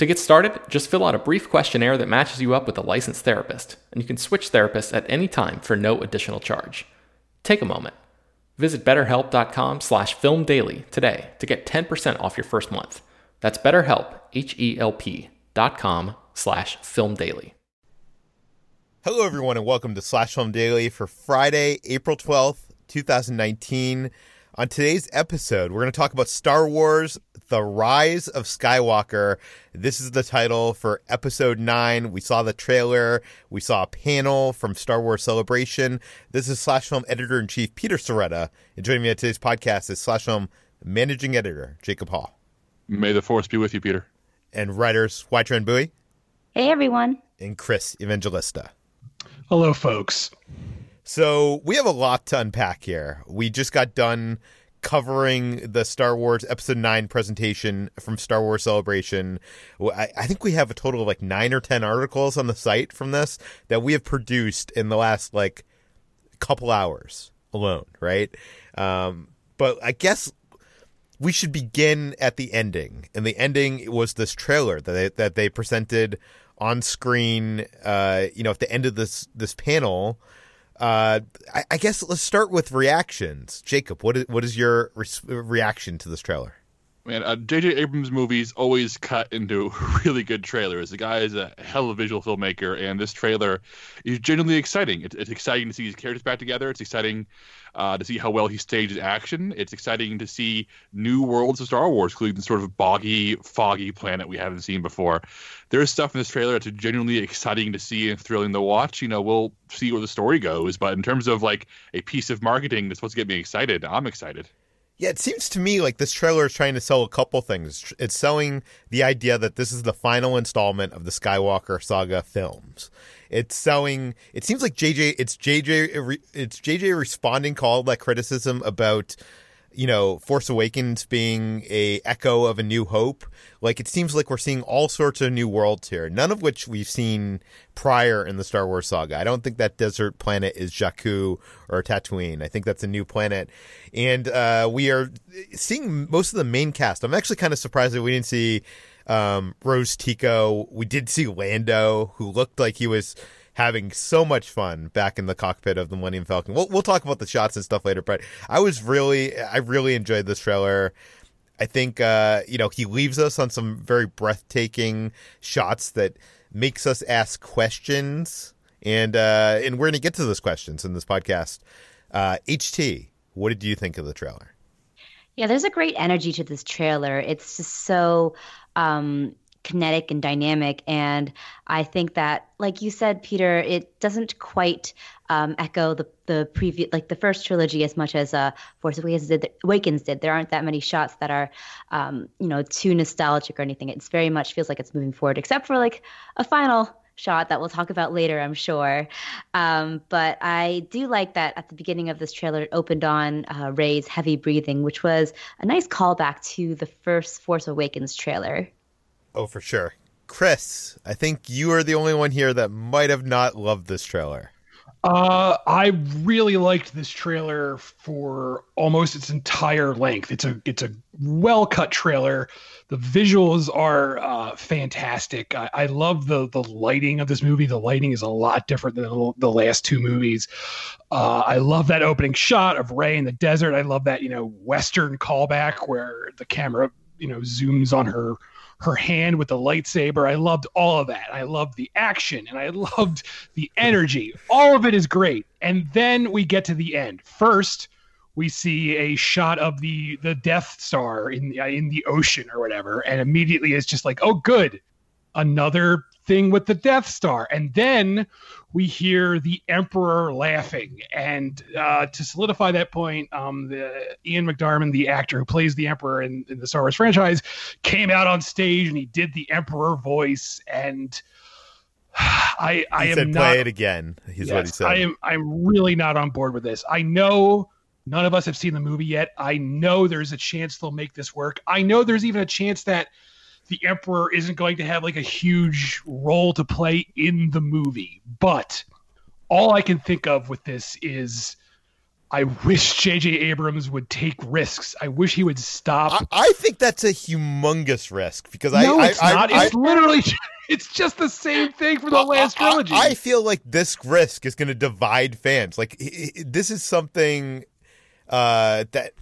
To get started, just fill out a brief questionnaire that matches you up with a licensed therapist, and you can switch therapists at any time for no additional charge. Take a moment. Visit betterhelp.com slash filmdaily today to get 10% off your first month. That's betterhelp, H-E-L-P dot com slash filmdaily. Hello, everyone, and welcome to Slash Film Daily for Friday, April 12th, 2019. On today's episode, we're going to talk about Star Wars The Rise of Skywalker. This is the title for episode 9. We saw the trailer, we saw a panel from Star Wars Celebration. This is Slash Film Editor in Chief Peter Sciretta. And joining me on today's podcast is Slash Film Managing Editor Jacob Hall. May the Force be with you, Peter. And writers Hoai-Tran Bui. Hey, everyone. And Chris Evangelista. Hello, folks. So we have a lot to unpack here. We just got done covering the Star Wars Episode 9 presentation from Star Wars Celebration. I, think we have a total of like nine or 10 articles on the site from this that we have produced in the last like couple hours alone, right? Um, but I guess we should begin at the ending. And the ending was this trailer that they, that they presented on screen, uh, you know, at the end of this, this panel uh, I, I, guess let's start with reactions. Jacob, what is, what is your re- reaction to this trailer? Man, uh, J.J. Abrams movies always cut into really good trailers. The guy is a hell of a visual filmmaker, and this trailer is genuinely exciting. It's, it's exciting to see these characters back together. It's exciting uh, to see how well he stages action. It's exciting to see new worlds of Star Wars, including the sort of boggy, foggy planet we haven't seen before. There's stuff in this trailer that's genuinely exciting to see and thrilling to watch. You know, we'll see where the story goes, but in terms of like a piece of marketing that's supposed to get me excited, I'm excited. Yeah, it seems to me like this trailer is trying to sell a couple things. It's selling the idea that this is the final installment of the Skywalker saga films. It's selling. It seems like JJ. It's JJ. It's JJ responding to all that criticism about you know, Force Awakens being a echo of a New Hope. Like it seems like we're seeing all sorts of new worlds here, none of which we've seen prior in the Star Wars saga. I don't think that desert planet is Jakku or Tatooine. I think that's a new planet, and uh, we are seeing most of the main cast. I'm actually kind of surprised that we didn't see um, Rose Tico. We did see Lando, who looked like he was having so much fun back in the cockpit of the Millennium Falcon. We'll we'll talk about the shots and stuff later, but I was really I really enjoyed this trailer. I think uh, you know he leaves us on some very breathtaking shots that makes us ask questions, and uh, and we're going to get to those questions in this podcast. Uh, HT, what did you think of the trailer? Yeah, there's a great energy to this trailer. It's just so um, kinetic and dynamic. And I think that, like you said, Peter, it doesn't quite um, echo the the previous, like the first trilogy, as much as uh, Force Awakens did, Awakens did. There aren't that many shots that are, um, you know, too nostalgic or anything. It's very much feels like it's moving forward, except for like a final shot that we'll talk about later, I'm sure. Um, but I do like that at the beginning of this trailer, it opened on uh, Rey's heavy breathing, which was a nice callback to the first Force Awakens trailer. Oh, for sure. Chris, I think you are the only one here that might have not loved this trailer. Uh, I really liked this trailer for almost its entire length. It's a it's a well cut trailer. The visuals are uh, fantastic. I, I, love the the lighting of this movie. The lighting is a lot different than the, last two movies. Uh, I love that opening shot of Rey in the desert. I love that you know western callback where the camera you know zooms on her her hand with the lightsaber. I loved all of that. I loved the action and I loved the energy. All of it is great. And then we get to the end. First, we see a shot of the the Death Star in the, in the ocean or whatever, and immediately it's just like, oh, good, another thing with the Death Star. And then we hear the Emperor laughing. And uh, to solidify that point, um, the Ian McDiarmid, the actor who plays the Emperor in, in, the Star Wars franchise, came out on stage and he did the Emperor voice. And I, I he am said, not, play it again. He's yes, what he said. I am. I'm really not on board with this. I know. None of us have seen the movie yet. I know there's a chance they'll make this work. I know there's even a chance that the Emperor isn't going to have like a huge role to play in the movie. But all I can think of with this is I wish J.J. Abrams would take risks. I wish he would stop. I, I think that's a humongous risk because no, I, it's I, not. I, it's literally. It's just the same thing for the last trilogy. I, feel like this risk is going to divide fans. Like this is something uh, that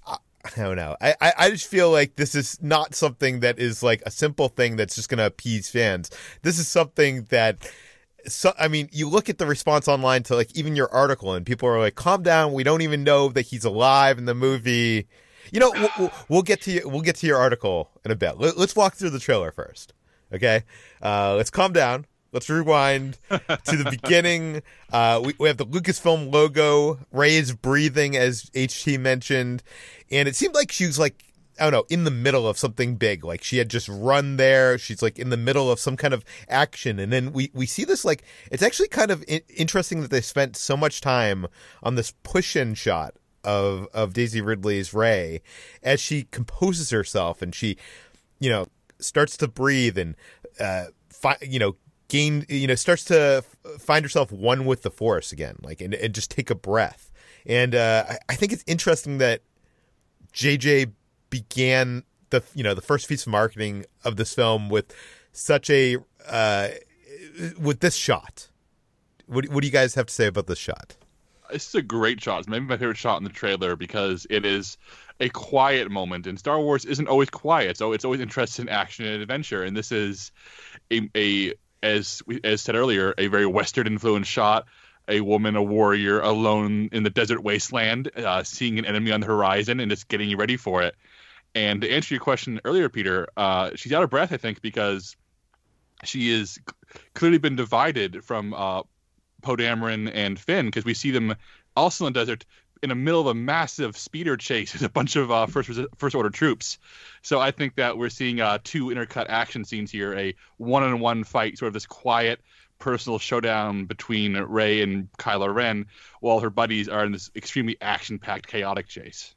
I don't know. I, I just feel like this is not something that is like a simple thing that's just going to appease fans. This is something that. So, I mean, you look at the response online to like even your article, and people are like, "Calm down. We don't even know that he's alive in the movie." You know, we'll, we'll get to you, we'll get to your article in a bit. Let, us walk through the trailer first, okay? Uh, let's calm down. Let's rewind to the beginning. Uh, we, we have the Lucasfilm logo. Rey is breathing, as HT mentioned, and it seemed like she was like I don't know, in the middle of something big. Like she had just run there. She's like in the middle of some kind of action. And then we, we see this like, it's actually kind of I- interesting that they spent so much time on this push in shot of, of Daisy Ridley's Rey as she composes herself and she, you know, starts to breathe and, uh, fi- you know, gain, you know, starts to find herself one with the force again, like, and, and just take a breath. And, uh, I, I think it's interesting that, JJ began the you know the first piece of marketing of this film with such a uh, with this shot. What what do you guys have to say about this shot? This is a great shot. It's maybe my favorite shot in the trailer because it is a quiet moment, and Star Wars isn't always quiet, so it's always interested in action and adventure. And this is a, a as as said earlier, a very Western influenced shot a woman, a warrior, alone in the desert wasteland, uh, seeing an enemy on the horizon and just getting you ready for it. And to answer your question earlier, Peter, uh, she's out of breath, I think, because she is clearly been divided from uh, Poe Dameron and Finn, because we see them also in the desert in the middle of a massive speeder chase with a bunch of uh, first first order troops. So I think that we're seeing uh, two intercut action scenes here: a one-on-one fight, sort of this quiet personal showdown between Rey and Kylo Ren, while her buddies are in this extremely action-packed, chaotic chase.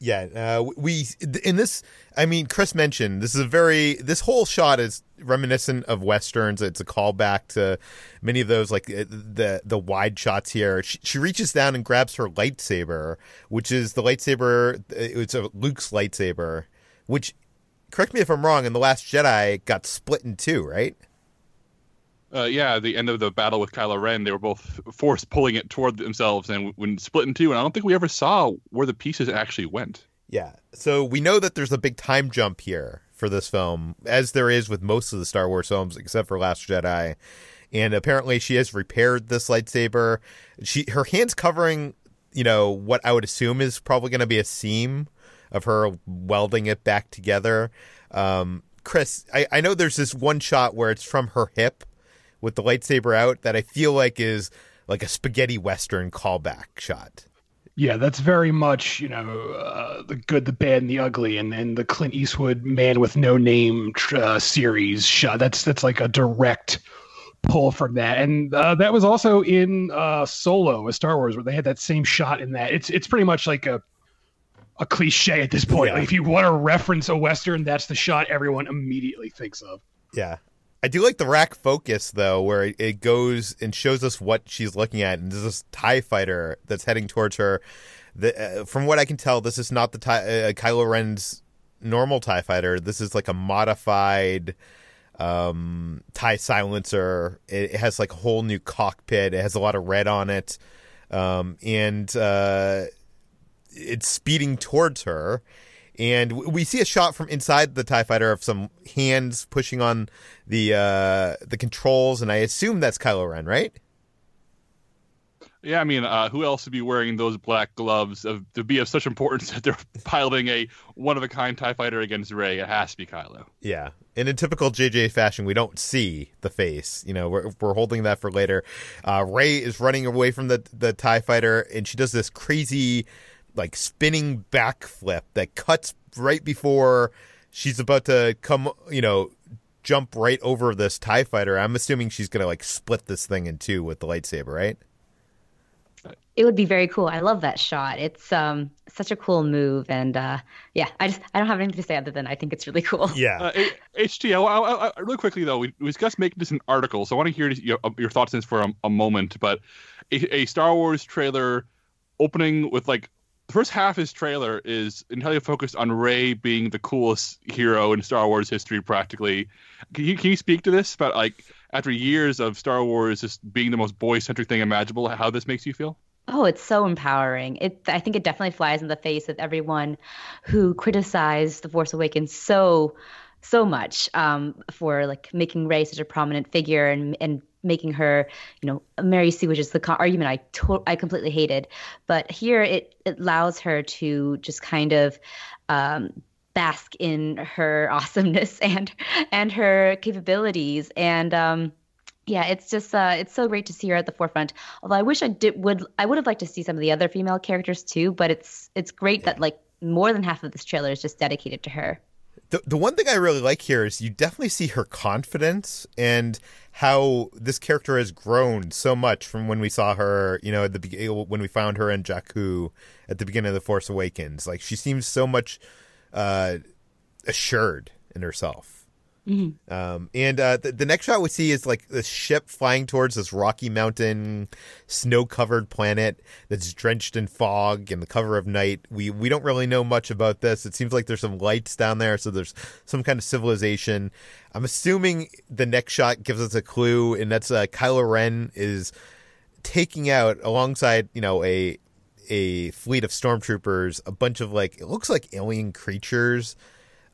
Yeah, uh, we in this. I mean, Chris mentioned this is a very. This whole shot is reminiscent of westerns. It's a callback to many of those, like uh, the the wide shots here. She, she reaches down and grabs her lightsaber, which is the lightsaber. It's a Luke's lightsaber, which, correct me if I'm wrong. In the Last Jedi, got split in two, right? Uh, yeah, the end of the battle with Kylo Ren, they were both forced pulling it toward themselves and when split in two. And I don't think we ever saw where the pieces actually went. Yeah. So we know that there's a big time jump here for this film, as there is with most of the Star Wars films, except for Last Jedi. And apparently, she has repaired this lightsaber. She her hands covering, you know, what I would assume is probably going to be a seam of her welding it back together. Um, Chris, I, I know there's this one shot where it's from her hip with the lightsaber out that I feel like is like a spaghetti western callback shot. Yeah, that's very much you know uh, the good, the bad, and the ugly, and then the Clint Eastwood Man with No Name uh, series shot. That's that's like a direct pull from that, and uh, that was also in uh, Solo, a Star Wars, where they had that same shot in that. It's it's pretty much like a a cliche at this point. Yeah. Like if you want to reference a western, that's the shot everyone immediately thinks of. Yeah. I do like the rack focus though, where it- goes and shows us what she's looking at, and there's this Tie fighter that's heading towards her. The, uh, from what I can tell, this is not the tie, uh, Kylo Ren's normal Tie fighter. This is like a modified um, Tie silencer. It, it has like a whole new cockpit. It has a lot of red on it, um, and uh, it's speeding towards her. And we see a shot from inside the Tie Fighter of some hands pushing on the uh, the controls, and I assume that's Kylo Ren, right? Yeah, I mean, uh, who else would be wearing those black gloves of, to be of such importance that they're piloting a one of a kind Tie Fighter against Rey? It has to be Kylo. Yeah. And in typical JJ fashion, we don't see the face. You know, we're, we're holding that for later. Uh, Rey is running away from the the Tie Fighter, and she does this crazy, like spinning backflip that cuts right before she's about to come. You know, jump right over this Tie Fighter. I'm assuming she's gonna like split this thing in two with the lightsaber, right? It would be very cool. I love that shot. It's um such a cool move, and uh, yeah, I just I don't have anything to say other than I think it's really cool. Yeah. Uh, H- HT, I, I, I, really quickly though, we, we discussed making this an article, so I want to hear your, your thoughts on this for a, a moment. But a, a Star Wars trailer opening with like the first half of his trailer is entirely focused on Rey being the coolest hero in Star Wars history, practically. Can you can you speak to this about like after years of Star Wars just being the most boy centric thing imaginable, how this makes you feel? Oh, it's so empowering. It I think it definitely flies in the face of everyone who criticized The Force Awakens so so much um, for like making Rey such a prominent figure and and making her, you know, Mary Sue, which is the co- argument I to- I completely hated. But here it, it allows her to just kind of um, bask in her awesomeness and and her capabilities and um, yeah, it's just uh, it's so great to see her at the forefront. Although I wish I did would I would have liked to see some of the other female characters too. But it's it's great that like more than half of this trailer is just dedicated to her. The, the one thing I really like here is you definitely see her confidence and how this character has grown so much from when we saw her, you know, at the when we found her in Jakku at the beginning of the Force Awakens. Like she seems so much uh, assured in herself. Um, and uh, the, the next shot we see is like the ship flying towards this Rocky Mountain, snow-covered planet that's drenched in fog and the cover of night. We we don't really know much about this. It seems like there's some lights down there, so there's some kind of civilization. I'm assuming the next shot gives us a clue, and that's uh, Kylo Ren is taking out alongside you know a a fleet of stormtroopers, a bunch of like it looks like alien creatures.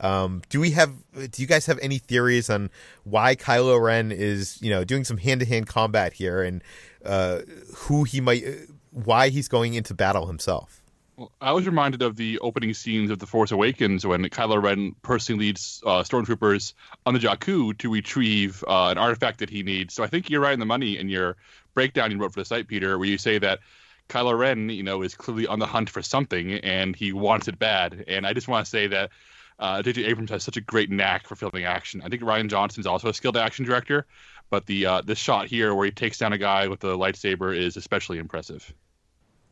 Um, do we have? Do you guys have any theories on why Kylo Ren is, you know, doing some hand to hand combat here, and uh, who he might, why he's going into battle himself? Well, I was reminded of the opening scenes of The Force Awakens when Kylo Ren personally leads uh, stormtroopers on the Jakku to retrieve uh, an artifact that he needs. So I think you're right in the money in your breakdown you wrote for the site, Peter, where you say that Kylo Ren, you know, is clearly on the hunt for something and he wants it bad. And I just want to say that uh, J.J. Abrams has such a great knack for filming action. I think Rian Johnson's also a skilled action director, but the uh, this shot here where he takes down a guy with a lightsaber is especially impressive.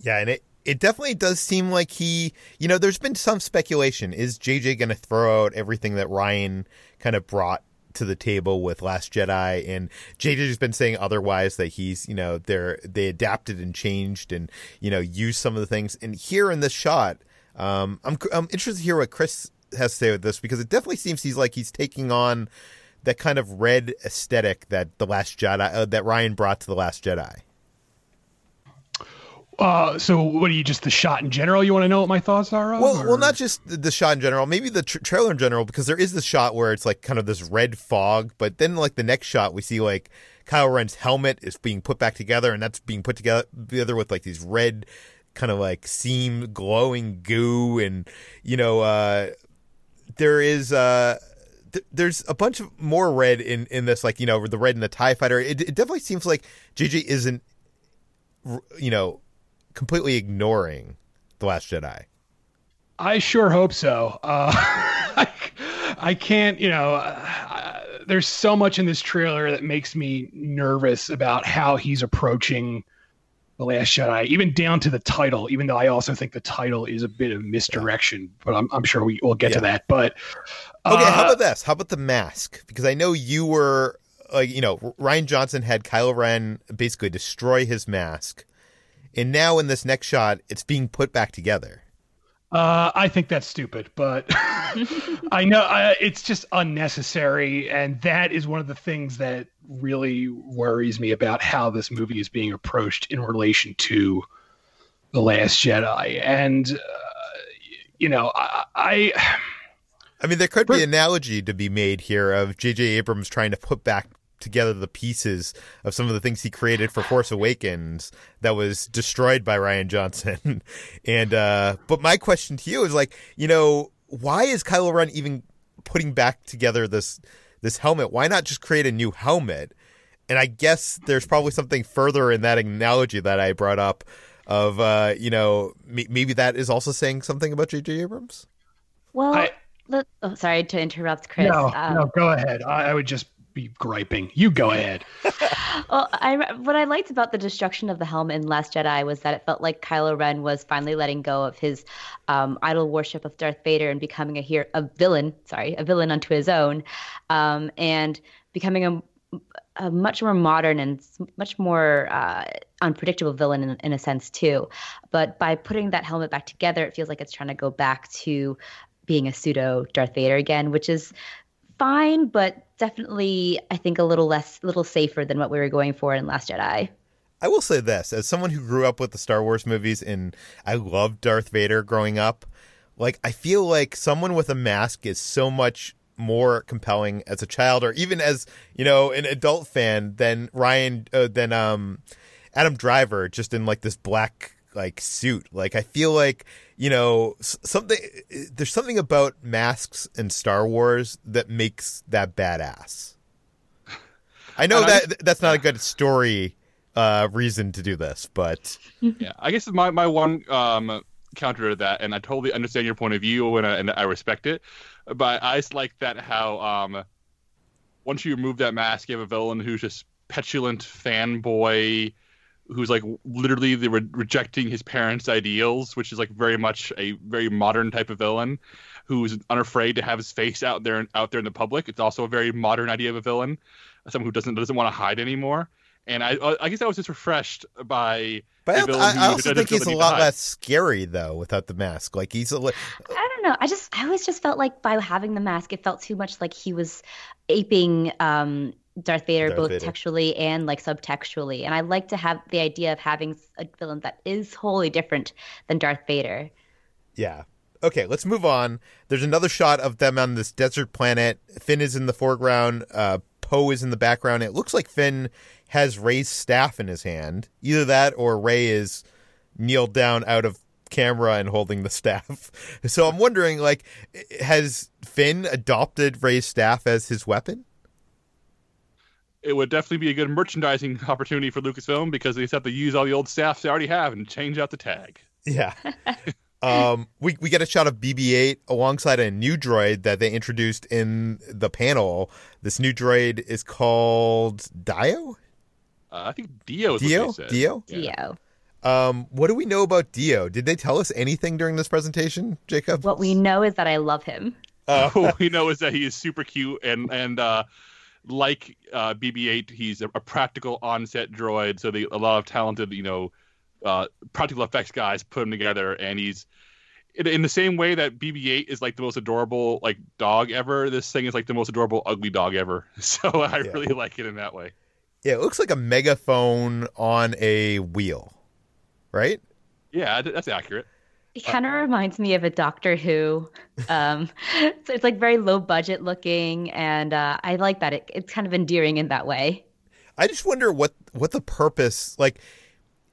Yeah, and it it definitely does seem like he, you know, there's been some speculation. Is JJ going to throw out everything that Rian kind of brought to the table with Last Jedi? And JJ's been saying otherwise that he's, you know, they're they adapted and changed and you know used some of the things. And here in this shot, um, I'm I'm interested to hear what Chris has to say with this because it definitely seems he's like he's taking on that kind of red aesthetic that the Last Jedi uh, that Rian brought to the Last Jedi. Uh, so what are you just the shot in general? You want to know what my thoughts are? Of, Well, or- well, not just the- the shot in general, maybe the tr trailer in general, because there is this shot where it's like kind of this red fog, but then like the next shot, we see like Kylo Ren's helmet is being put back together, and that's being put together together with like these red kind of like seam glowing goo, and you know, uh, there is uh. th- There's a bunch of more red in, in this, like you know, the red in the Tie Fighter. It, it definitely seems like JJ isn't, you know, completely ignoring the Last Jedi. I sure hope so. Uh, I, I can't, you know, uh, there's so much in this trailer that makes me nervous about how he's approaching The Last Jedi, even down to the title, even though I also think the title is a bit of misdirection, but I'm, I'm sure we will get Yeah. to that. But Okay, how uh, about this? How about the mask? Because I know you were like, you know, Rian Johnson had Kylo Ren basically destroy his mask, and now in this next shot, it's being put back together. Uh, I think that's stupid, but I know I, it's just unnecessary, and that is one of the things that really worries me about how this movie is being approached in relation to the Last Jedi. And uh, you know, I, I I mean, there could be For- analogy to be made here of J.J. Abrams trying to put back together the pieces of some of the things he created for Force Awakens that was destroyed by Rian Johnson. and uh but my question to you is like, you know, why is Kylo Ren even putting back together this this helmet? Why not just create a new helmet? And I guess there's probably something further in that analogy that I brought up of uh, you know, m- maybe that is also saying something about J.J. Abrams. Well, I- let, oh, sorry to interrupt, Chris. no, Um, no, go ahead. I, I would just be griping. You go ahead. Well, I what I liked about the destruction of the helmet in Last Jedi was that it felt like Kylo Ren was finally letting go of his um, idol worship of Darth Vader and becoming a hero, a villain. Sorry, a villain unto his own, um, and becoming a, a much more modern and much more uh, unpredictable villain in, in a sense too. But by putting that helmet back together, it feels like it's trying to go back to being a pseudo Darth Vader again, which is fine, but definitely I think a little less, little safer than what we were going for in Last Jedi. I will say this as someone who grew up with the Star Wars movies and I loved Darth Vader growing up, like I feel like someone with a mask is so much more compelling as a child or even as, you know, an adult fan than Ryan uh, than um Adam Driver just in like this black like suit. Like I feel like, you know, something there's something about masks and Star Wars that makes that badass. I know that that's not a good story uh reason to do this, but Yeah, I guess my my one um, counter to that, and I totally understand your point of view, and I, and I respect it, but I just like that how um, once you remove that mask, you have a villain who's just petulant fanboy, who's like literally the re- rejecting his parents' ideals, which is like very much a very modern type of villain, who's unafraid to have his face out there out there in the public. It's also a very modern idea of a villain, someone who doesn't doesn't want to hide anymore. And I I guess I was just refreshed by but a I, I, who I also doesn't think he's a lot hide. less scary though without the mask. Like he's a li- I don't know. I just, I always just felt like by having the mask, it felt too much like he was aping um, Darth Vader Darth both Vader. textually and like subtextually. And I like to have the idea of having a villain that is wholly different than Darth Vader. yeah. Okay, let's move on. There's another shot of them on this desert planet. Finn is in the foreground. Uh, Poe is in the background. It looks like Finn has Rey's staff in his hand. Either that or Rey is kneeled down out of camera and holding the staff. So I'm wondering, like, has Finn adopted Rey's staff as his weapon? It would definitely be a good merchandising opportunity for Lucasfilm because they just have to use all the old staff they already have and change out the tag. Yeah. um, we we get a shot of BB-8 alongside a new droid that they introduced in the panel. This new droid is called Dio. Uh, I think Dio is Dio. what they said. Dio. Yeah. Dio. Um, what do we know about Dio? Did they tell us anything during this presentation, Jacob? What we know is that I love him. Uh, All we know is that he is super cute and and uh, like uh, BB-8, he's a, a practical on-set droid. So they, a lot of talented, you know, uh, practical effects guys put him together, and he's in, in the same way that BB-8 is like the most adorable like dog ever. This thing is like the most adorable ugly dog ever. So I Yeah. really like it in that way. yeah, it looks like a megaphone on a wheel. right? Yeah, that's accurate. It kind of reminds me of a Doctor Who. Um, so it's like very low budget looking, and uh, I like that. It, it's kind of endearing in that way. I just wonder what what the purpose like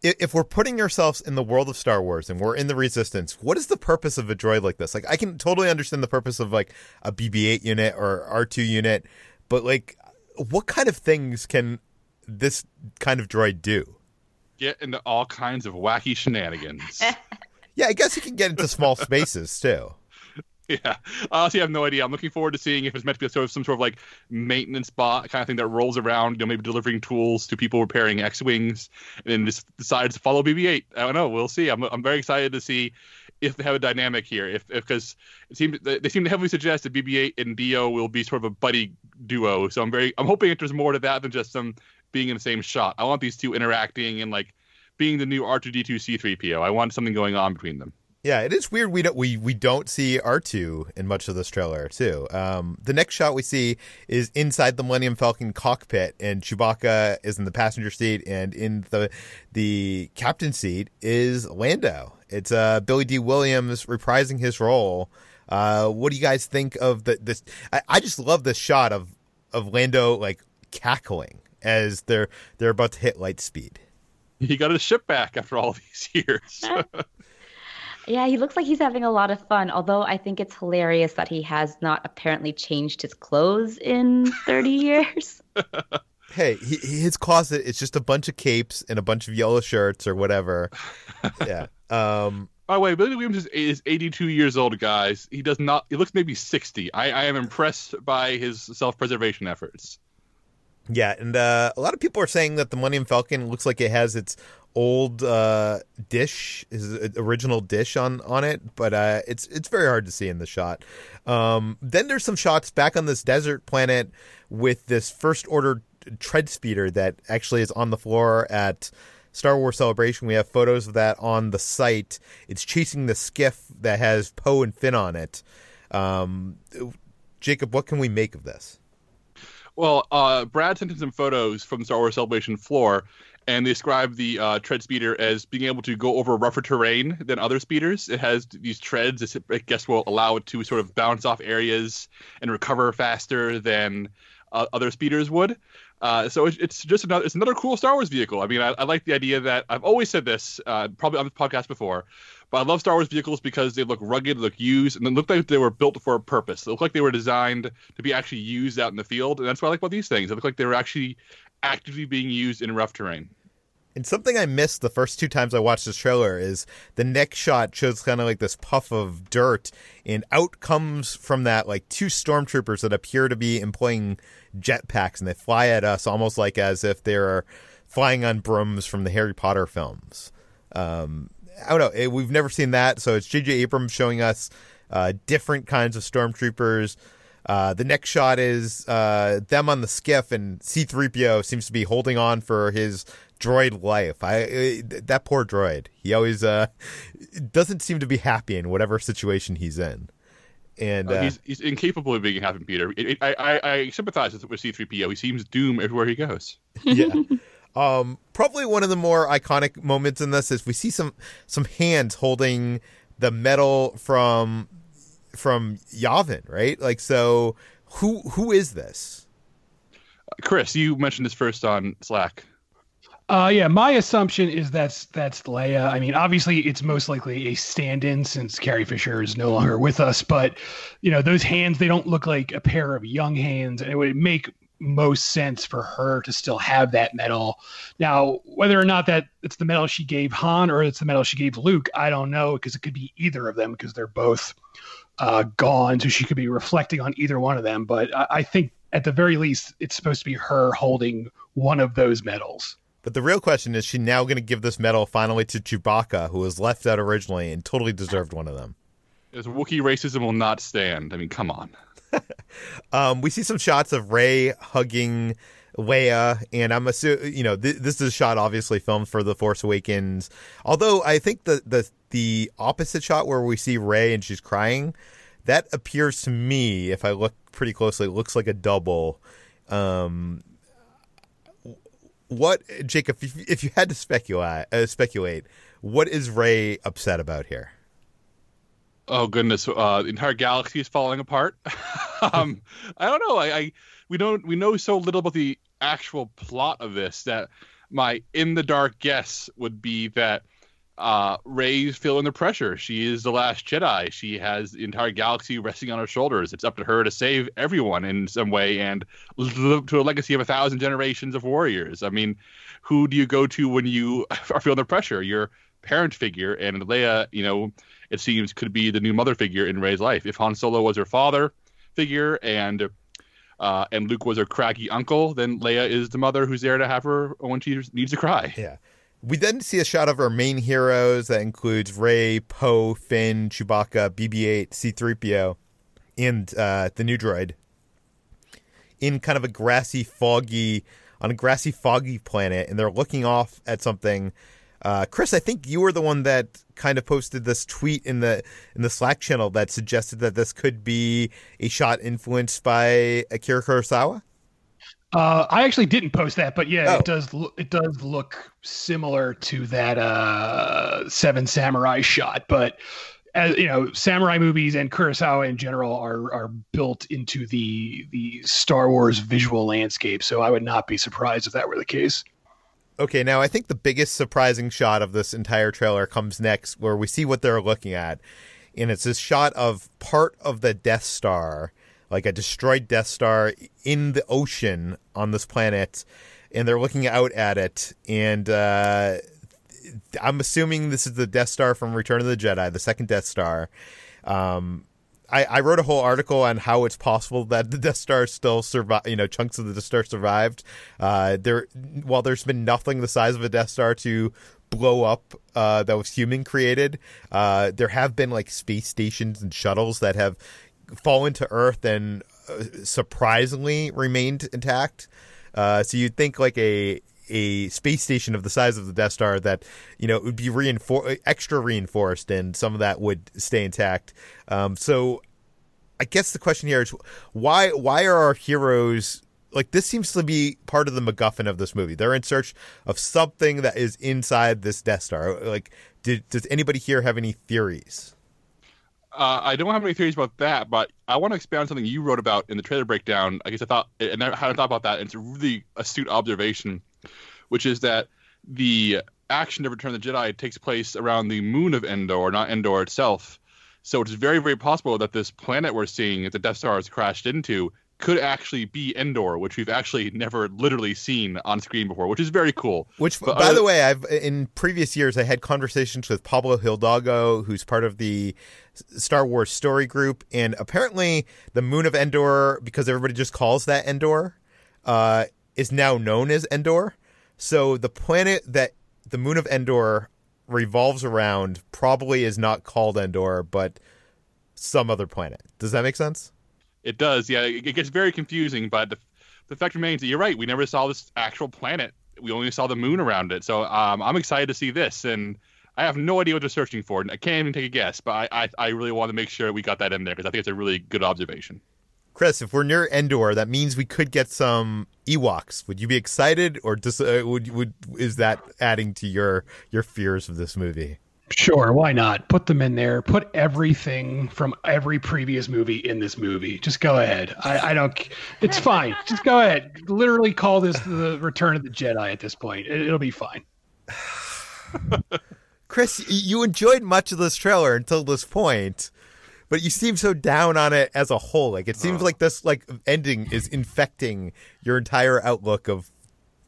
if we're putting ourselves in the world of Star Wars and we're in the Resistance, what is the purpose of a droid like this? Like, I can totally understand the purpose of like a BB-8 unit or R2 unit, but like, what kind of things can this kind of droid do? Get into all kinds of wacky shenanigans. yeah, I guess he can get into small spaces too. Yeah, honestly, I have no idea. I'm looking forward to seeing if it's meant to be sort of some sort of like maintenance bot kind of thing that rolls around, you know, maybe delivering tools to people repairing X-wings, and then just decides to follow BB-8. I don't know. We'll see. I'm I'm very excited to see if they have a dynamic here. If because it seems they seem to heavily suggest that BB-8 and D-O will be sort of a buddy duo. So I'm very I'm hoping that there's more to that than just them being in the same shot. I want these two interacting and like being the new R2D2 C3PO. I want something going on between them. Yeah, it is weird. We don't we we don't see R two in much of this trailer too. Um, the next shot we see is inside the Millennium Falcon cockpit, and Chewbacca is in the passenger seat, and in the the captain seat is Lando. It's uh, Billy Dee Williams reprising his role. Uh, what do you guys think of the this? I, I just love this shot of of Lando like cackling as they're they're about to hit light speed. He got his ship back after all these years. Yeah, he looks like he's having a lot of fun. Although I think it's hilarious that he has not apparently changed his clothes in 30 years. hey, he, his closet is just a bunch of capes and a bunch of yellow shirts or whatever. yeah. Um, by the way, Billy Williams is, is 82 years old, guys. He does not. He looks maybe 60. I, I am impressed by his self-preservation efforts. Yeah, and uh, a lot of people are saying that the Millennium Falcon looks like it has its old uh, dish, his original dish on on it, but uh, it's it's very hard to see in the shot. Um, then there's some shots back on this desert planet with this first order tread speeder that actually is on the floor at Star Wars Celebration. We have photos of that on the site. It's chasing the skiff that has Poe and Finn on it. Um, Jacob, what can we make of this? Well, uh, Brad sent in some photos from the Star Wars Celebration floor, and they describe the uh, tread speeder as being able to go over rougher terrain than other speeders. It has these treads that I guess will allow it to sort of bounce off areas and recover faster than uh, other speeders would. Uh, so it's just another it's another cool Star Wars vehicle. I mean, I, I like the idea that I've always said this, uh, probably on this podcast before, but I love Star Wars vehicles because they look rugged, look used, and they look like they were built for a purpose. They look like they were designed to be actually used out in the field, and that's what I like about these things. They look like they were actually actively being used in rough terrain. And something I missed the first two times I watched this trailer is the next shot shows kind of like this puff of dirt, and out comes from that like two stormtroopers that appear to be employing jetpacks, and they fly at us almost like as if they're flying on brooms from the Harry Potter films. Um, I don't know. It, we've never seen that, so it's J.J. Abrams showing us uh, different kinds of stormtroopers. Uh, the next shot is uh, them on the skiff, and C-3PO seems to be holding on for his droid life. I uh, that poor droid. He always uh doesn't seem to be happy in whatever situation he's in. And uh, he's, he's incapable of being happy, Peter. I, I, I sympathize with, with C-3PO. He seems doomed everywhere he goes. yeah. Um, probably one of the more iconic moments in this is we see some some hands holding the medal from from Yavin, right? Like, so who who is this? Chris, you mentioned this first on Slack. Uh, yeah, my assumption is that's that's Leia. I mean, obviously, it's most likely a stand-in since Carrie Fisher is no longer with us. But you know, those hands they don't look like a pair of young hands, and it would make most sense for her to still have that medal. Now, whether or not that it's the medal she gave Han or it's the medal she gave Luke, I don't know because it could be either of them because they're both uh, gone, so she could be reflecting on either one of them. But I, I think at the very least, it's supposed to be her holding one of those medals. But the real question is, she now going to give this medal finally to Chewbacca, who was left out originally and totally deserved one of them? As Wookiee racism will not stand. I mean, come on. um, we see some shots of Rey hugging Leia, and I'm assuming you know th- this is a shot obviously filmed for The Force Awakens. Although I think the the the opposite shot where we see Rey and she's crying, that appears to me, if I look pretty closely, looks like a double. Um, what Jacob? If, if you had to speculate, uh, speculate, what is Rey upset about here? Oh goodness, uh, the entire galaxy is falling apart. um, I don't know. I, I we don't we know so little about the actual plot of this that my in the dark guess would be that uh, Rey's feeling the pressure. She is the last Jedi. She has the entire galaxy resting on her shoulders. It's up to her to save everyone in some way and live to a legacy of a thousand generations of warriors. I mean, who do you go to when you are feeling the pressure? Your parent figure, and Leia, you know, it seems could be the new mother figure in Rey's life. If Han Solo was her father figure and uh, and Luke was her craggy uncle, then Leia is the mother who's there to have her when she needs to cry. Yeah. We then see a shot of our main heroes that includes Rey, Poe, Finn, Chewbacca, BB-8, C-3PO, and uh, the new droid in kind of a grassy, foggy on a grassy, foggy planet, and they're looking off at something. Uh, Chris, I think you were the one that kind of posted this tweet in the in the Slack channel that suggested that this could be a shot influenced by Akira Kurosawa. Uh, I actually didn't post that, but yeah, Oh. it does. lo- It does look similar to that uh, Seven Samurai shot, but as you know, samurai movies and Kurosawa in general are are built into the the Star Wars visual landscape. So I would not be surprised if that were the case. Okay, now I think the biggest surprising shot of this entire trailer comes next, where we see what they're looking at, and it's this shot of part of the Death Star, like a destroyed Death Star in the ocean on this planet, and they're looking out at it, and uh, I'm assuming this is the Death Star from Return of the Jedi, the second Death Star. Um, I, I wrote a whole article on how it's possible that the Death Star still survived. You know, chunks of the Death Star survived. Uh, there, while there's been nothing the size of a Death Star to blow up uh, that was human created, uh, there have been like space stations and shuttles that have fallen to Earth and uh, surprisingly remained intact. Uh, so you'd think like a a space station of the size of the Death Star that you know would be reinfor- extra reinforced, and some of that would stay intact. Um, so I guess the question here is why why are our heroes like this seems to be part of the MacGuffin of this movie. They're in search of something that is inside this Death Star. Like, did, does anybody here have any theories? Uh, I don't have any theories about that, but I want to expand on something you wrote about in the trailer breakdown. I guess I thought, and I hadn't thought about that. It's a really astute observation, which is that the action of Return of the Jedi takes place around the moon of Endor, not Endor itself. So it's very, very possible that this planet we're seeing that the Death Star has crashed into could actually be Endor, which we've actually never literally seen on screen before, which is very cool. Which, But by other- the way, I've in previous years I had conversations with Pablo Hidalgo, who's part of the Star Wars story group, and apparently the Moon of Endor, because everybody just calls that Endor, uh, is now known as Endor. So the planet that the Moon of Endor revolves around probably is not called Endor, but some other planet. Does that make sense? It does, yeah. It gets very confusing, but the, the fact remains that you're right. We never saw this actual planet. We only saw the moon around it. So um, I'm excited to see this, and I have no idea what they're searching for. I can't even take a guess, but I, I, I really want to make sure we got that in there because I think it's a really good observation. Chris, if we're near Endor, that means we could get some Ewoks. Would you be excited, or dis- uh, would would is that adding to your your fears of this movie? Sure, why not? Put them in there. Put everything from every previous movie in this movie. Just go ahead. I, I don't. It's fine. Just go ahead. Literally call this the Return of the Jedi at this point. It, it'll be fine. Chris, you enjoyed much of this trailer until this point, but you seem so down on it as a whole. Like it seems like this like ending is infecting your entire outlook of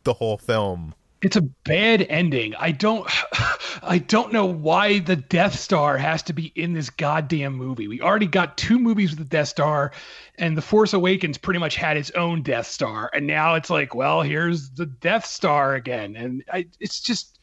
the whole film. It's a bad ending. I don't I don't know why the Death Star has to be in this goddamn movie. We already got two movies with the Death Star and The Force Awakens pretty much had its own Death Star and now it's like, well, here's the Death Star again and I it's just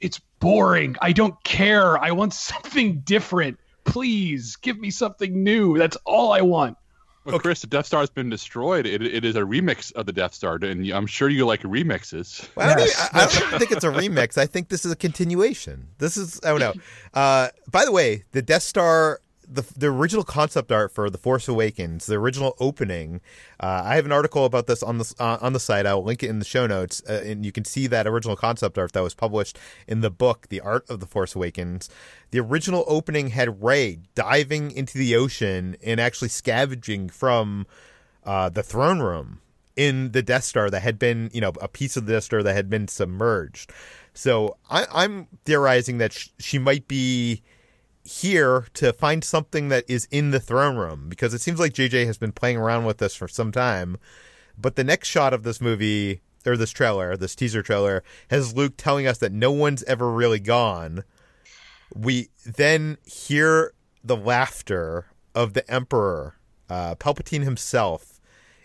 it's boring. I don't care. I want something different. Please give me something new. That's all I want. But Chris, the Death Star has been destroyed. It, it is a remix of the Death Star, and I'm sure you like remixes. Well, I, don't Yes, even- I, I don't even think it's a remix. I think this is a continuation. This is I don't know. Uh, by the way, the Death Star, the the original concept art for the Force Awakens, the original opening. Uh, I have an article about this on the uh, on the site. I'll link it in the show notes, uh, and you can see that original concept art that was published in the book, The Art of the Force Awakens. The original opening had Rey diving into the ocean and actually scavenging from uh, the throne room in the Death Star that had been, you know, a piece of the Death Star that had been submerged. So I, am theorizing that sh- she might be here to find something that is in the throne room because it seems like JJ has been playing around with this for some time. But the next shot of this movie or this trailer, this teaser trailer, has Luke telling us that no one's ever really gone. We then hear the laughter of the Emperor, uh, Palpatine himself.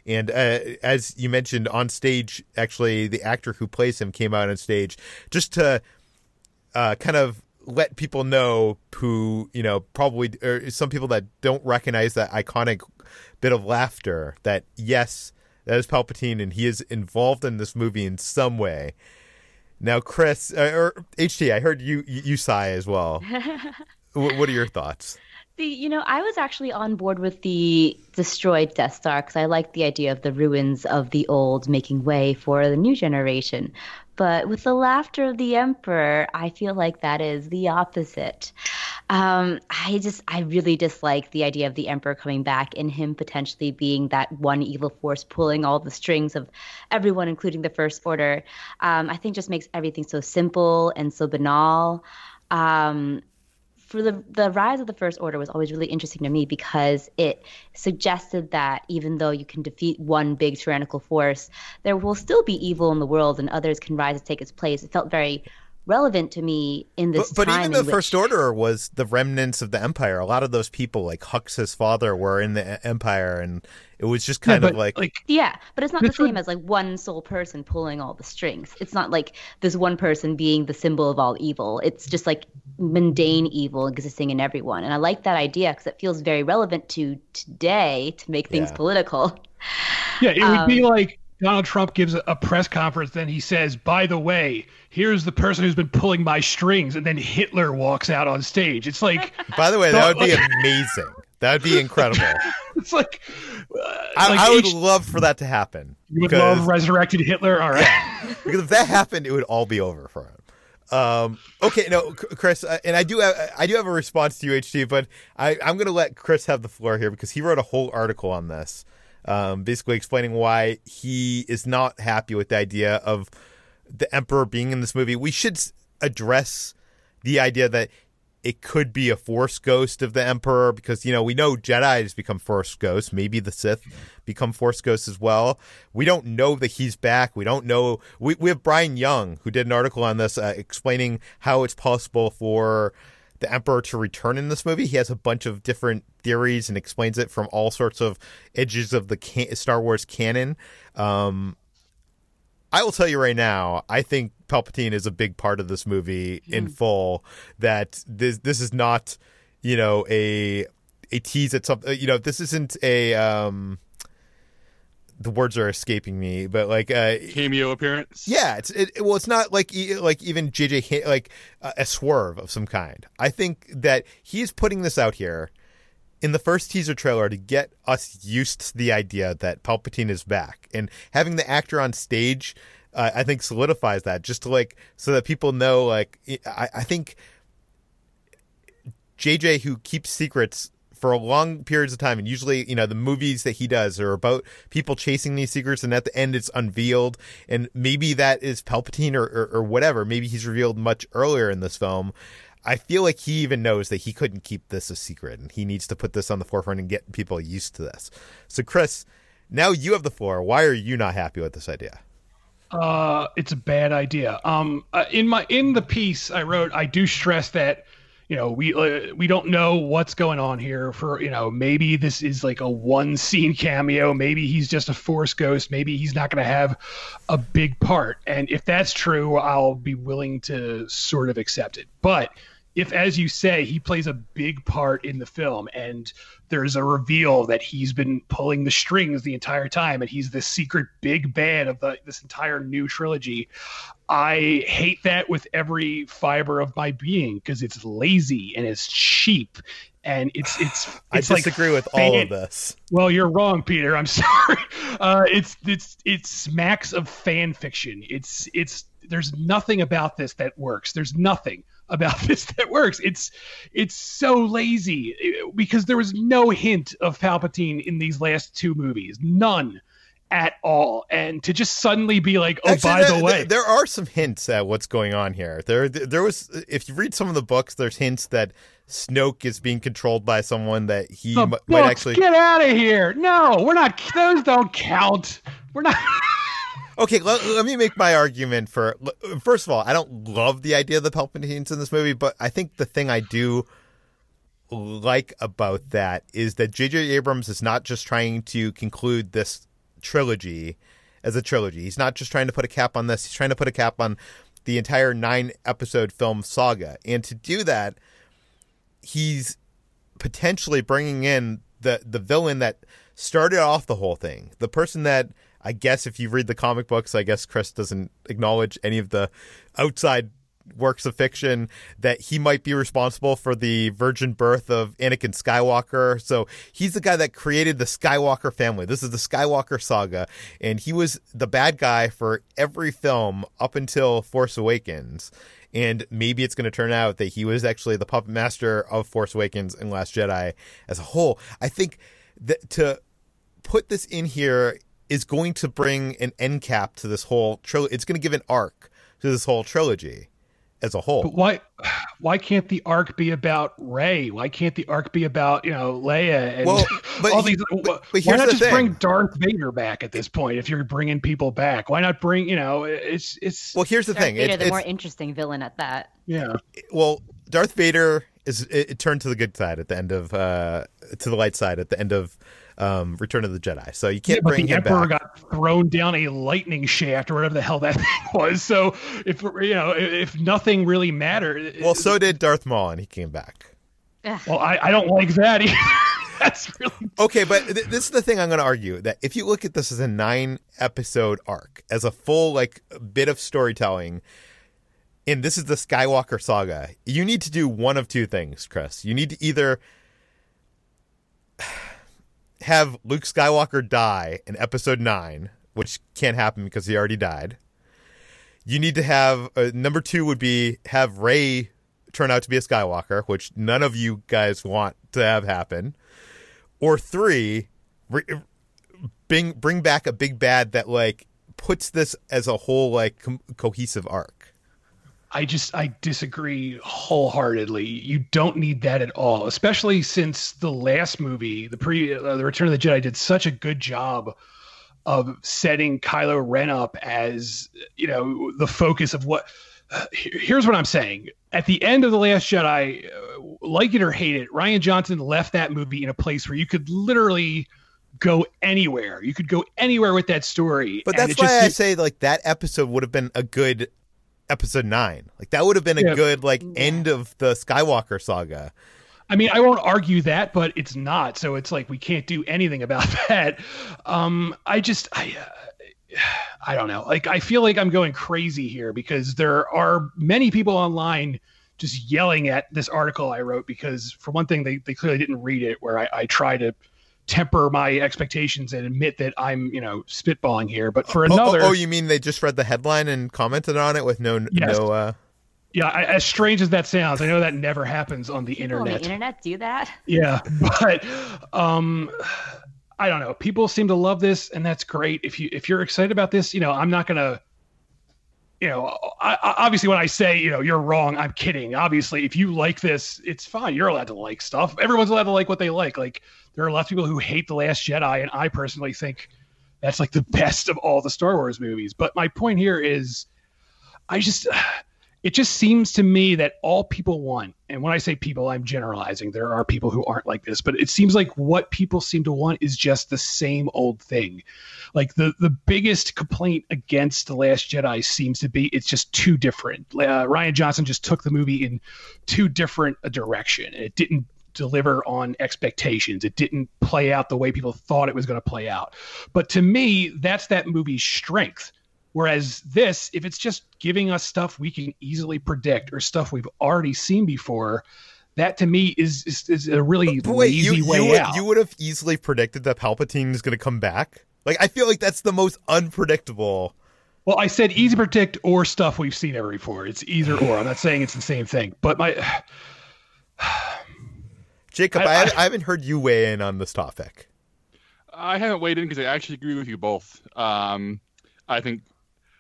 And uh, as you mentioned on stage, actually, the actor who plays him came out on stage just to uh, kind of let people know who you know probably or some people that don't recognize that iconic bit of laughter that yes that is palpatine and he is involved in this movie in some way. Now chris uh, or ht i heard you you sigh as well. What are your thoughts? The, you know, I was actually on board with the destroyed Death Star because I like the idea of the ruins of the old making way for the new generation. But with the laughter of the Emperor, I feel like that is the opposite. Um, I just, I really dislike the idea of the Emperor coming back and him potentially being that one evil force pulling all the strings of everyone, including the First Order. Um, I think just makes everything so simple and so banal. Um, for the the rise of the first order was always really interesting to me because it suggested that even though you can defeat one big tyrannical force, there will still be evil in the world and others can rise to take its place. It felt very relevant to me in this but, but even the which... first order was the remnants of the empire. A lot of those people like hux's father were in the empire and it was just kind yeah, of like, like yeah but it's not the same as like one sole person pulling all the strings. It's not like this one person being the symbol of all evil. It's just like mundane evil existing in everyone. And i like that idea because it feels very relevant to today to make things yeah. political. Yeah it would um, be like Donald Trump gives a press conference, then he says, "By the way, here's the person who's been pulling my strings," and then Hitler walks out on stage. It's like, by the way, that would be amazing. That would be incredible. it's like, uh, I, like I, would H- love for that to happen. You would because, love resurrected Hitler. All right, yeah, because if that happened, it would all be over for him. Um, okay, no, Chris, uh, and I do have I do have a response to UHT, but I, I'm going to let Chris have the floor here because he wrote a whole article on this um, basically explaining why he is not happy with the idea of the Emperor being in this movie. We should address the idea that it could be a Force ghost of the Emperor because you know we know Jedi has become Force ghosts. Maybe the Sith become Force ghosts as well. We don't know that he's back. We don't know. We we have Bryan Young who did an article on this uh, explaining how it's possible for the Emperor to return in this movie. He has a bunch of different theories and explains it from all sorts of edges of the can- Star Wars canon. Um, I will tell you right now, I think Palpatine is a big part of this movie mm. in hmm. full. That this this is not, you know, a a tease at something. You know, this isn't a um, the words are escaping me, but like uh, cameo appearance. Yeah, it's it, well, it's not like like even JJ like uh, a swerve of some kind. I think that he's putting this out here in the first teaser trailer to get us used to the idea that Palpatine is back, and having the actor on stage, uh, I think solidifies that just to like so that people know. Like, I, I think JJ, who keeps secrets for a long periods of time. And usually you know the movies that he does are about people chasing these secrets and at the end it's unveiled. And maybe that is palpatine or, or, or, whatever. Maybe he's revealed much earlier in this film. I feel like he even knows that he couldn't keep this a secret and he needs to put this on the forefront and get people used to this. So chris now you have the floor. Why are you not happy with this idea? Uh it's a bad idea. Um uh, in my in the piece i wrote i do stress that you know we uh, we don't know what's going on here for you know maybe this is like a one scene cameo. Maybe he's just a force ghost. Maybe he's not going to have a big part. And if that's true i'll be willing to sort of accept it. But if as you say he plays a big part in the film and there's a reveal that he's been pulling the strings the entire time and he's the secret big bad of the, this entire new trilogy i hate that with every fiber of my being because it's lazy and it's cheap and it's it's. I it's like disagree with fan- all of this. Well, you're wrong, Peter. I'm sorry. Uh, it's it's it smacks of fan fiction. It's it's there's nothing about this that works. There's nothing about this that works. It's it's so lazy because there was no hint of Palpatine in these last two movies. None at all. And to just suddenly be like, "Oh, Actually, by there, the way, there are some hints at what's going on here. There, there was. If you read some of the books, there's hints that Snoke is being controlled by someone that he m- might actually. get out of here. No, we're not those don't count. We're not Okay, let, let me make my argument for. First of all, I don't love the idea of the Palpatines in this movie, but I think the thing I do like about that is that J.J. Abrams is not just trying to conclude this trilogy as a trilogy. He's not just trying to put a cap on this. He's trying to put a cap on the entire nine episode film saga, and to do that, he's potentially bringing in the the villain that started off the whole thing, the person that I guess if you read the comic books, I guess Chris doesn't acknowledge any of the outside works of fiction that he might be responsible for the virgin birth of Anakin Skywalker. So he's the guy that created the Skywalker family. This is the Skywalker saga, and he was the bad guy for every film up until Force Awakens. And maybe it's going to turn out that he was actually the puppet master of Force Awakens and Last Jedi as a whole. I think that to put this in here is going to bring an end cap to this whole trilogy. It's going to give an arc to this whole trilogy as a whole. But why why can't the arc be about Rey? Why can't the arc be about, you know, Leia and Well, but all he- these but- but why not the just thing. bring Darth Vader back at this point if you're bringing people back? Why not bring, you know, it's it's well, here's the Darth thing. Vader, It- the more interesting villain at that. yeah. well, Darth Vader is it, it turned to the good side at the end of uh to the light side at the end of um Return of the Jedi. So you can't but bring the him Emperor back. got thrown down a lightning shaft or whatever the hell that thing was. So if you know, if nothing really mattered, well, so did Darth Maul, and he came back. well, I, I don't like that either. That's really Okay, but th- this is the thing I'm going to argue that if you look at this as a nine episode arc, as a full like bit of storytelling, and this is the Skywalker saga, you need to do one of two things, Chris. You need to either have Luke Skywalker die in episode nine, which can't happen because he already died. You need to have uh, number two would be have Rey turn out to be a Skywalker, which none of you guys want to have happen or three, re- bring bring back a big bad that like puts this as a whole like com- cohesive arc. I just I disagree wholeheartedly. You don't need that at all, especially since the last movie, the pre uh, the Return of the Jedi, did such a good job of setting Kylo Ren up as you know the focus of what. Uh, here's what I'm saying. At the end of the Last Jedi, uh, like it or hate it, Rian Johnson left that movie in a place where you could literally go anywhere. You could go anywhere with that story. But that's it just why I say like that episode would have been a good episode nine. Like that would have been a Yeah. good like end of the Skywalker saga. I mean, I won't argue that, but it's not. So it's like we can't do anything about that. Um, I just, I, uh, I don't know. Like, I feel like I'm going crazy here because there are many people online just yelling at this article I wrote because, for one thing, they, they clearly didn't read it. Where I, I try to temper my expectations and admit that I'm, you know, spitballing here. But for Oh, another, oh, oh, you mean they just read the headline and commented on it with no Yes. no uh yeah, I, as strange as that sounds, I know that never happens on the People on internet. the internet do that. Yeah, but um I don't know. People seem to love this and that's great. If you if you're excited about this, you know, I'm not going to you know, I, I, obviously when I say, you know, you're wrong, I'm kidding. Obviously, if you like this, it's fine. You're allowed to like stuff. Everyone's allowed to like what they like. Like there are lots of people who hate The Last Jedi and I personally think that's like the best of all the Star Wars movies. But my point here is I just it just seems to me that all people want, and when I say people, I'm generalizing. There are people who aren't like this, but it seems like what people seem to want is just the same old thing. Like the the biggest complaint against the Last Jedi seems to be it's just too different. Uh, Rian Johnson just took the movie in too different a direction, and it didn't deliver on expectations. It didn't play out the way people thought it was going to play out. But to me, that's that movie's strength. Whereas this, if it's just giving us stuff we can easily predict or stuff we've already seen before, that to me is is, is a really But wait, lazy you, way you, would, out. you would have easily predicted that Palpatine is going to come back. Like I feel like that's the most unpredictable. well, I said easy predict or stuff we've seen ever before. It's either or. I'm not saying it's the same thing, but my Jacob, I- I, I- haven't heard you weigh in on this topic. I haven't weighed in because I actually agree with you both. Um, I think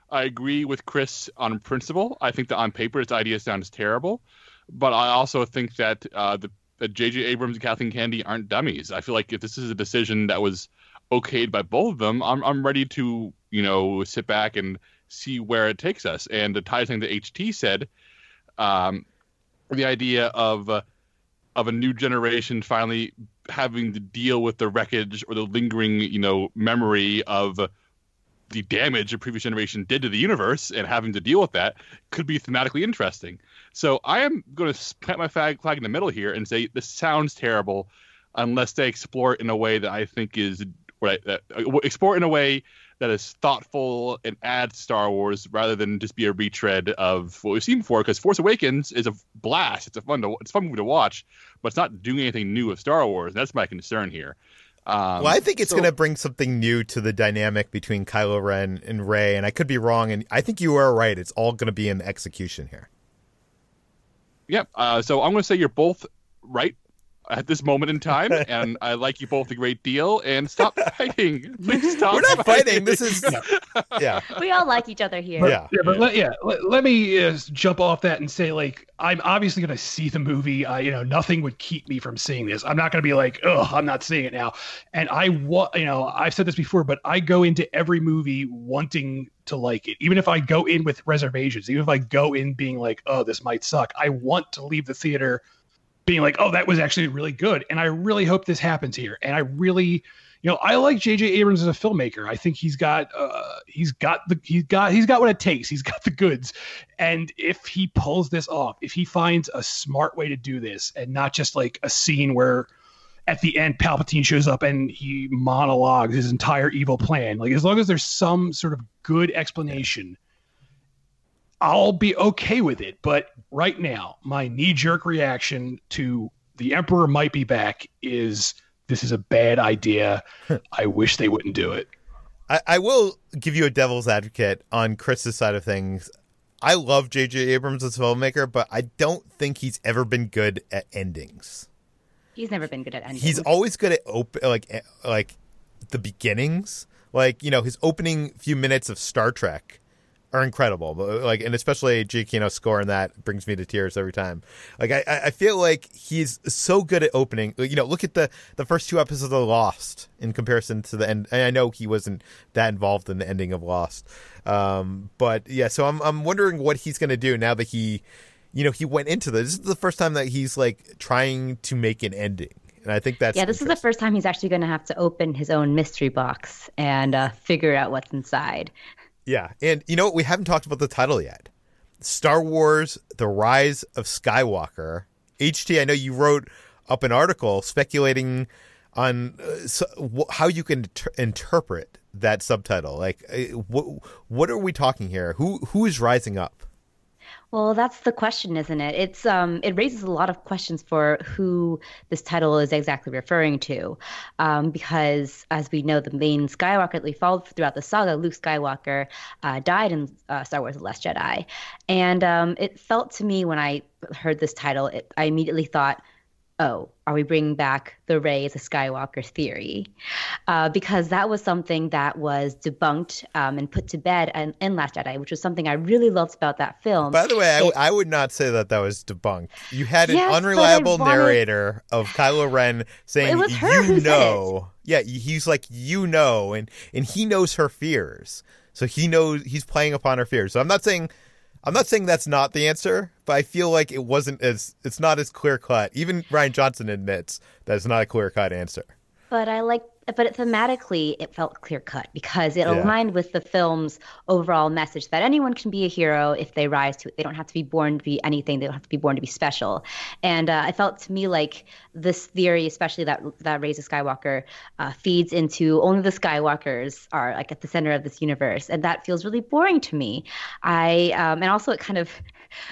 I agree with Chris on principle. I think that on paper this idea sounds terrible, but I also think that uh, the that J.J. Abrams and Kathleen Kennedy aren't dummies. I feel like if this is a decision that was okayed by both of them, I'm I'm ready to you know sit back and see where it takes us. And to tie something that HT said, um, the idea of uh, of a new generation finally having to deal with the wreckage or the lingering, you know, memory of the damage a previous generation did to the universe and having to deal with that could be thematically interesting. So I am going to plant my flag, flag in the middle here and say this sounds terrible unless they explore it in a way that I think is right, that, uh, explore it in a way that is thoughtful and adds Star Wars rather than just be a retread of what we've seen before. Because Force Awakens is a blast. It's a fun to it's a fun movie to watch, but it's not doing anything new with Star Wars. That's my concern here. Um, well, I think it's so- going to bring something new to the dynamic between Kylo Ren and Rey, and I could be wrong. And I think you are right. It's all going to be in the execution here. Yep. Uh, so I'm going to say you're both right at this moment in time, and I like you both a great deal. And stop fighting. Please stop. We're not fighting. This is yeah. We all like each other here. Yeah. Yeah, but let, yeah, let, let me uh, jump off that and say, like, I'm obviously going to see the movie. I, you know, nothing would keep me from seeing this. I'm not going to be like, oh, I'm not seeing it now. And I want, you know, I've said this before, but I go into every movie wanting to like it, even if I go in with reservations, even if I go in being like, oh, this might suck. I want to leave the theater being like, oh, that was actually really good. And I really hope this happens here. And I really, you know, I like J.J. Abrams as a filmmaker. I think he's got, uh, he's got the, he's got, he's got what it takes. He's got the goods. And if he pulls this off, if he finds a smart way to do this, and not just like a scene where at the end Palpatine shows up and he monologues his entire evil plan, like as long as there's some sort of good explanation. I'll be okay with it. But right now, my knee jerk reaction to the Emperor might be back is this is a bad idea. I wish they wouldn't do it. I, I will give you a devil's advocate on Chris's side of things. I love J.J. Abrams as a filmmaker, but I don't think he's ever been good at endings. He's never been good at endings. He's always good at open like eh, like the beginnings. Like you know, his opening few minutes of Star Trek are incredible. But like, and especially Giacchino's score in that brings me to tears every time. Like, I, I feel like he's so good at opening. You know, look at the the first two episodes of Lost in comparison to the end. And I know he wasn't that involved in the ending of Lost, um, but yeah. So I'm I'm wondering what he's going to do now that he, you know, he went into this. This is the first time that he's like trying to make an ending. And I think that's yeah, this is the first time he's actually going to have to open his own mystery box and uh, figure out what's inside. Yeah, and you know what? We haven't talked about the title yet. Star Wars: The Rise of Skywalker. HT, I know you wrote up an article speculating on uh, so, wh- how you can ter- interpret that subtitle. Like, uh, wh- what are we talking here? Who who is rising up? Well, that's the question, isn't it? It's um, it raises a lot of questions for who this title is exactly referring to, um, because as we know, the main Skywalker that we followed throughout the saga, Luke Skywalker, uh, died in uh, Star Wars: The Last Jedi, and um, it felt to me when I heard this title, it, I immediately thought, oh, are we bringing back the Rey as a Skywalker theory? Uh, because that was something that was debunked um, and put to bed in, in, Last Jedi, which was something I really loved about that film. By the way, I, It- I would not say that that was debunked. You had an Yes, but unreliable wanted- narrator of Kylo Ren saying, It was her "You know." Yeah, he's like, "You know," and and he knows her fears, so he knows he's playing upon her fears. So I'm not saying. I'm not saying that's not the answer, but I feel like it wasn't as it's not as clear cut. Even Rian Johnson admits that it's not a clear cut answer. But I like, but it, thematically, it felt clear cut because it Yeah. aligned with the film's overall message that anyone can be a hero if they rise to it. They don't have to be born to be anything. They don't have to be born to be special. And uh, I felt to me like this theory, especially that that Rey is a Skywalker, uh, feeds into only the Skywalkers are like at the center of this universe, and that feels really boring to me. I um, and also it kind of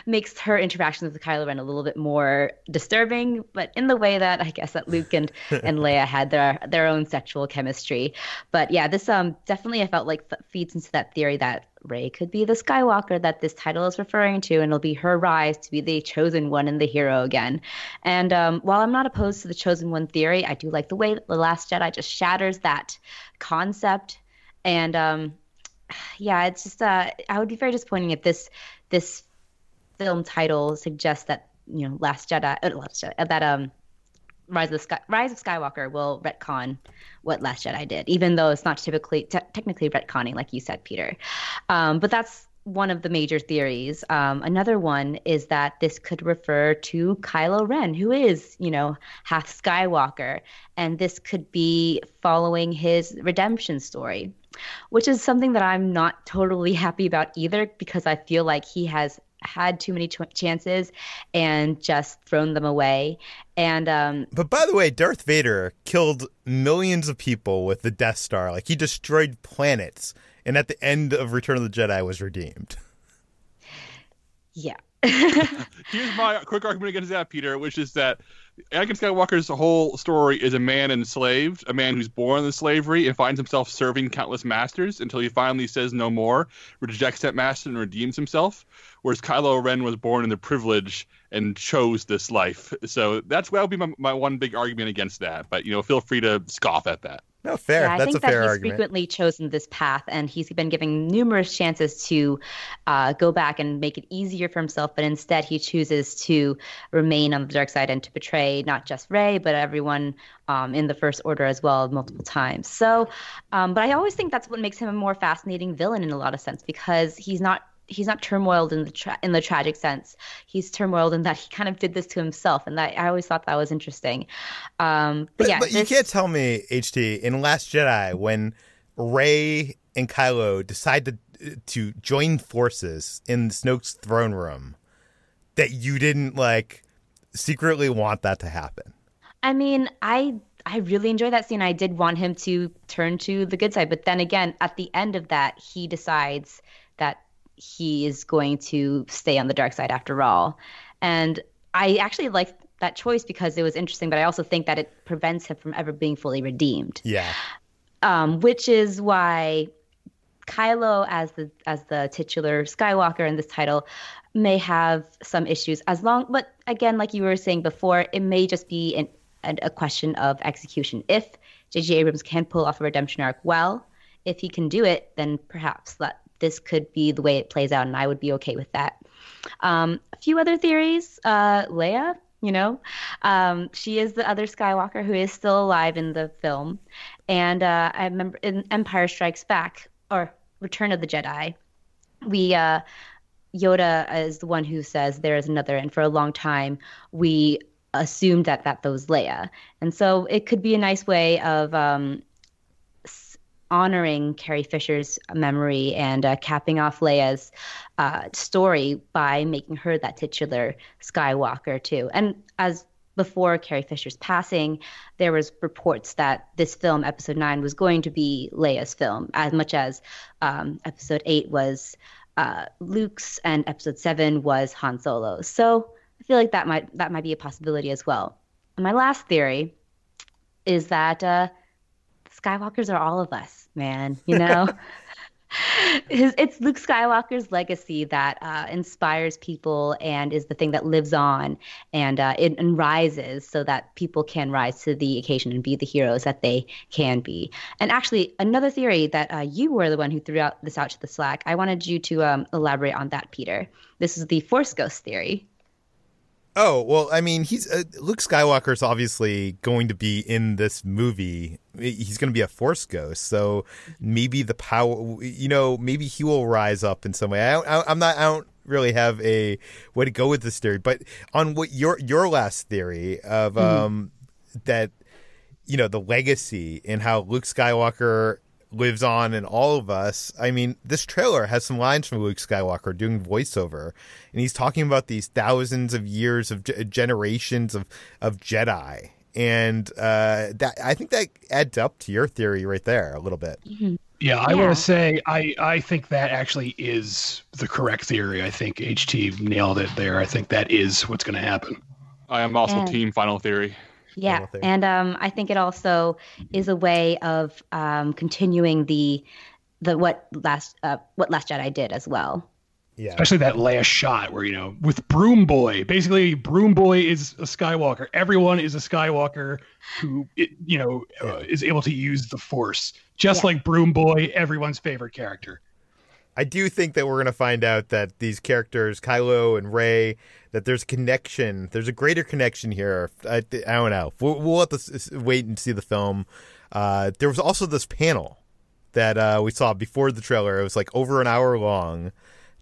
makes her interactions with Kylo Ren a little bit more disturbing, but in the way that I guess that Luke and and Leia had their their own sexual chemistry. But yeah, this um definitely I felt like feeds into that theory that Rey could be the Skywalker that this title is referring to, and it'll be her rise to be the chosen one and the hero again. And um, while I'm not opposed to the chosen one theory, I do like the way that The Last Jedi just shatters that concept. And um, yeah, it's just uh, I would be very disappointing if this this film title suggests that you know Last Jedi, uh, Last Jedi that um Rise of Sky, Rise of Skywalker will retcon what Last Jedi did, even though it's not typically te- technically retconning, like you said, Peter. Um, but that's one of the major theories. Um, another one is that this could refer to Kylo Ren, who is, you know, half Skywalker, and this could be following his redemption story, which is something that I'm not totally happy about either, because I feel like he has had too many ch- chances and just thrown them away. And um, but by the way, Darth Vader killed millions of people with the Death Star. Like he destroyed planets, and at the end of Return of the Jedi was redeemed. Yeah. Here's my quick argument against that, Peter, which is that Anakin Skywalker's whole story is a man enslaved, a man who's born in slavery and finds himself serving countless masters until he finally says no more, rejects that master, and redeems himself. Whereas Kylo Ren was born in the privilege and chose this life. So that's that would be my, my one big argument against that. But you know, feel free to scoff at that. No, fair. Yeah, I That's think a fair that he's argument. frequently chosen this path, and he's been given numerous chances to uh, go back and make it easier for himself. But instead, he chooses to remain on the dark side and to betray not just Rey, but everyone um, in the First Order as well, multiple times. So, um, but I always think that's what makes him a more fascinating villain in a lot of sense because he's not he's not turmoiled in the tra- in the tragic sense. He's turmoiled in that he kind of did this to himself, and that I always thought that was interesting. Um, but, But, yeah, but you can't tell me, HT, in Last Jedi, when Rey and Kylo decide to to join forces in Snoke's throne room, that you didn't like secretly want that to happen. I mean, I I really enjoy that scene. I did want him to turn to the good side, but then again, at the end of that, he decides that he is going to stay on the dark side after all. And I actually like that choice because it was interesting, but I also think that it prevents him from ever being fully redeemed. Yeah. Um, which is why Kylo, as the as the titular Skywalker in this title, may have some issues. As long, but again, like you were saying before, it may just be an, an, a question of execution. If J.J. Abrams can pull off a redemption arc well, if he can do it, then perhaps that this could be the way it plays out, and I would be okay with that. Um, a few other theories. Uh, Leia, you know, um, she is the other Skywalker who is still alive in the film, and uh, I remember in Empire Strikes Back or Return of the Jedi, we uh, Yoda is the one who says there is another, and for a long time we assumed that that was Leia, and so it could be a nice way of um, honoring Carrie Fisher's memory and uh, capping off Leia's uh, story by making her that titular Skywalker too. And as before Carrie Fisher's passing, there was reports that this film, Episode Nine, was going to be Leia's film, as much as um, Episode Eight was uh, Luke's and Episode Seven was Han Solo's. So I feel like that might that might be a possibility as well. And my last theory is that uh, Skywalkers are all of us, man. You know. His, it's Luke Skywalker's legacy that uh, inspires people and is the thing that lives on and uh, it, and rises so that people can rise to the occasion and be the heroes that they can be. And actually, another theory that uh, you were the one who threw out this out to the Slack, I wanted you to um, elaborate on that, Peter. This is the Force Ghost theory. Oh well, I mean, he's uh, Luke Skywalker's obviously going to be in this movie. He's going to be a Force ghost, so maybe the power, you know, maybe he will rise up in some way. I, I, I'm not, I don't really have a way to go with this theory, but on what your your last theory of um that, you know, the legacy and how Luke Skywalker lives on in all of us. I mean, this trailer has some lines from Luke Skywalker doing voiceover, and he's talking about these thousands of years of ge- generations of of Jedi, and uh, that I think that adds up to your theory right there a little bit. Yeah, I Yeah. want to say I I think that actually is the correct theory. I think HT nailed it there. I think that is what's going to happen. I am also And- team Final Theory. Yeah, Final and um, I think it also is a way of um, continuing the the what last uh, what Last Jedi did as well. Yeah. Especially that last shot where you know with Broom Boy. Basically, Broom Boy is a Skywalker. Everyone is a Skywalker who it, you know uh, is able to use the Force, just Yeah. like Broom Boy, everyone's favorite character. I do think that we're going to find out that these characters, Kylo and Rey, that there's a connection. There's a greater connection here. I, I don't know. We'll, we'll have to wait and see the film. Uh, there was also this panel that uh, we saw before the trailer. It was like over an hour long.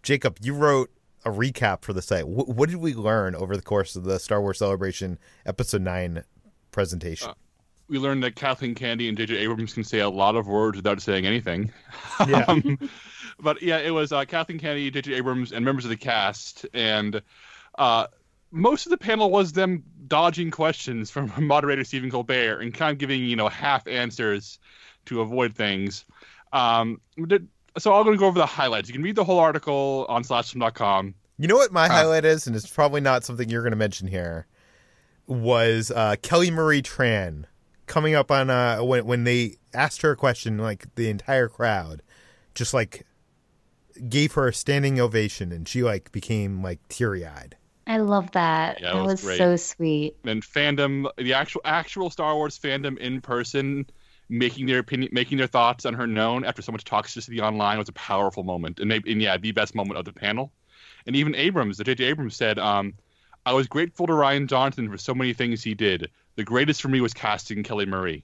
Jacob, you wrote a recap for the site. Wh- what did we learn over the course of the Star Wars Celebration Episode 9 presentation? We learned that Kathleen Kennedy and J.J. Abrams can say a lot of words without saying anything. Yeah. Um, but yeah, it was uh, Kathleen Kennedy, J.J. Abrams, and members of the cast, and uh, most of the panel was them dodging questions from moderator Stephen Colbert and kind of giving you know half answers to avoid things. Um, did- so I'm going to go over the highlights. You can read the whole article on slashfilm.com. You know what my Uh. highlight is, and it's probably not something you're going to mention here, was uh, Kelly Marie Tran coming up on uh, when when they asked her a question, like the entire crowd just like gave her a standing ovation, and she like became like teary eyed. I love that. Yeah, it that was was, so sweet. and fandom, the actual actual Star Wars fandom in person, making their opinion, making their thoughts on her known after so much toxicity online was a powerful moment, and maybe and yeah, the best moment of the panel. And even Abrams, the J.J. Abrams said, um, "I was grateful to Rian Johnson for so many things he did. The greatest for me was casting Kelly Marie."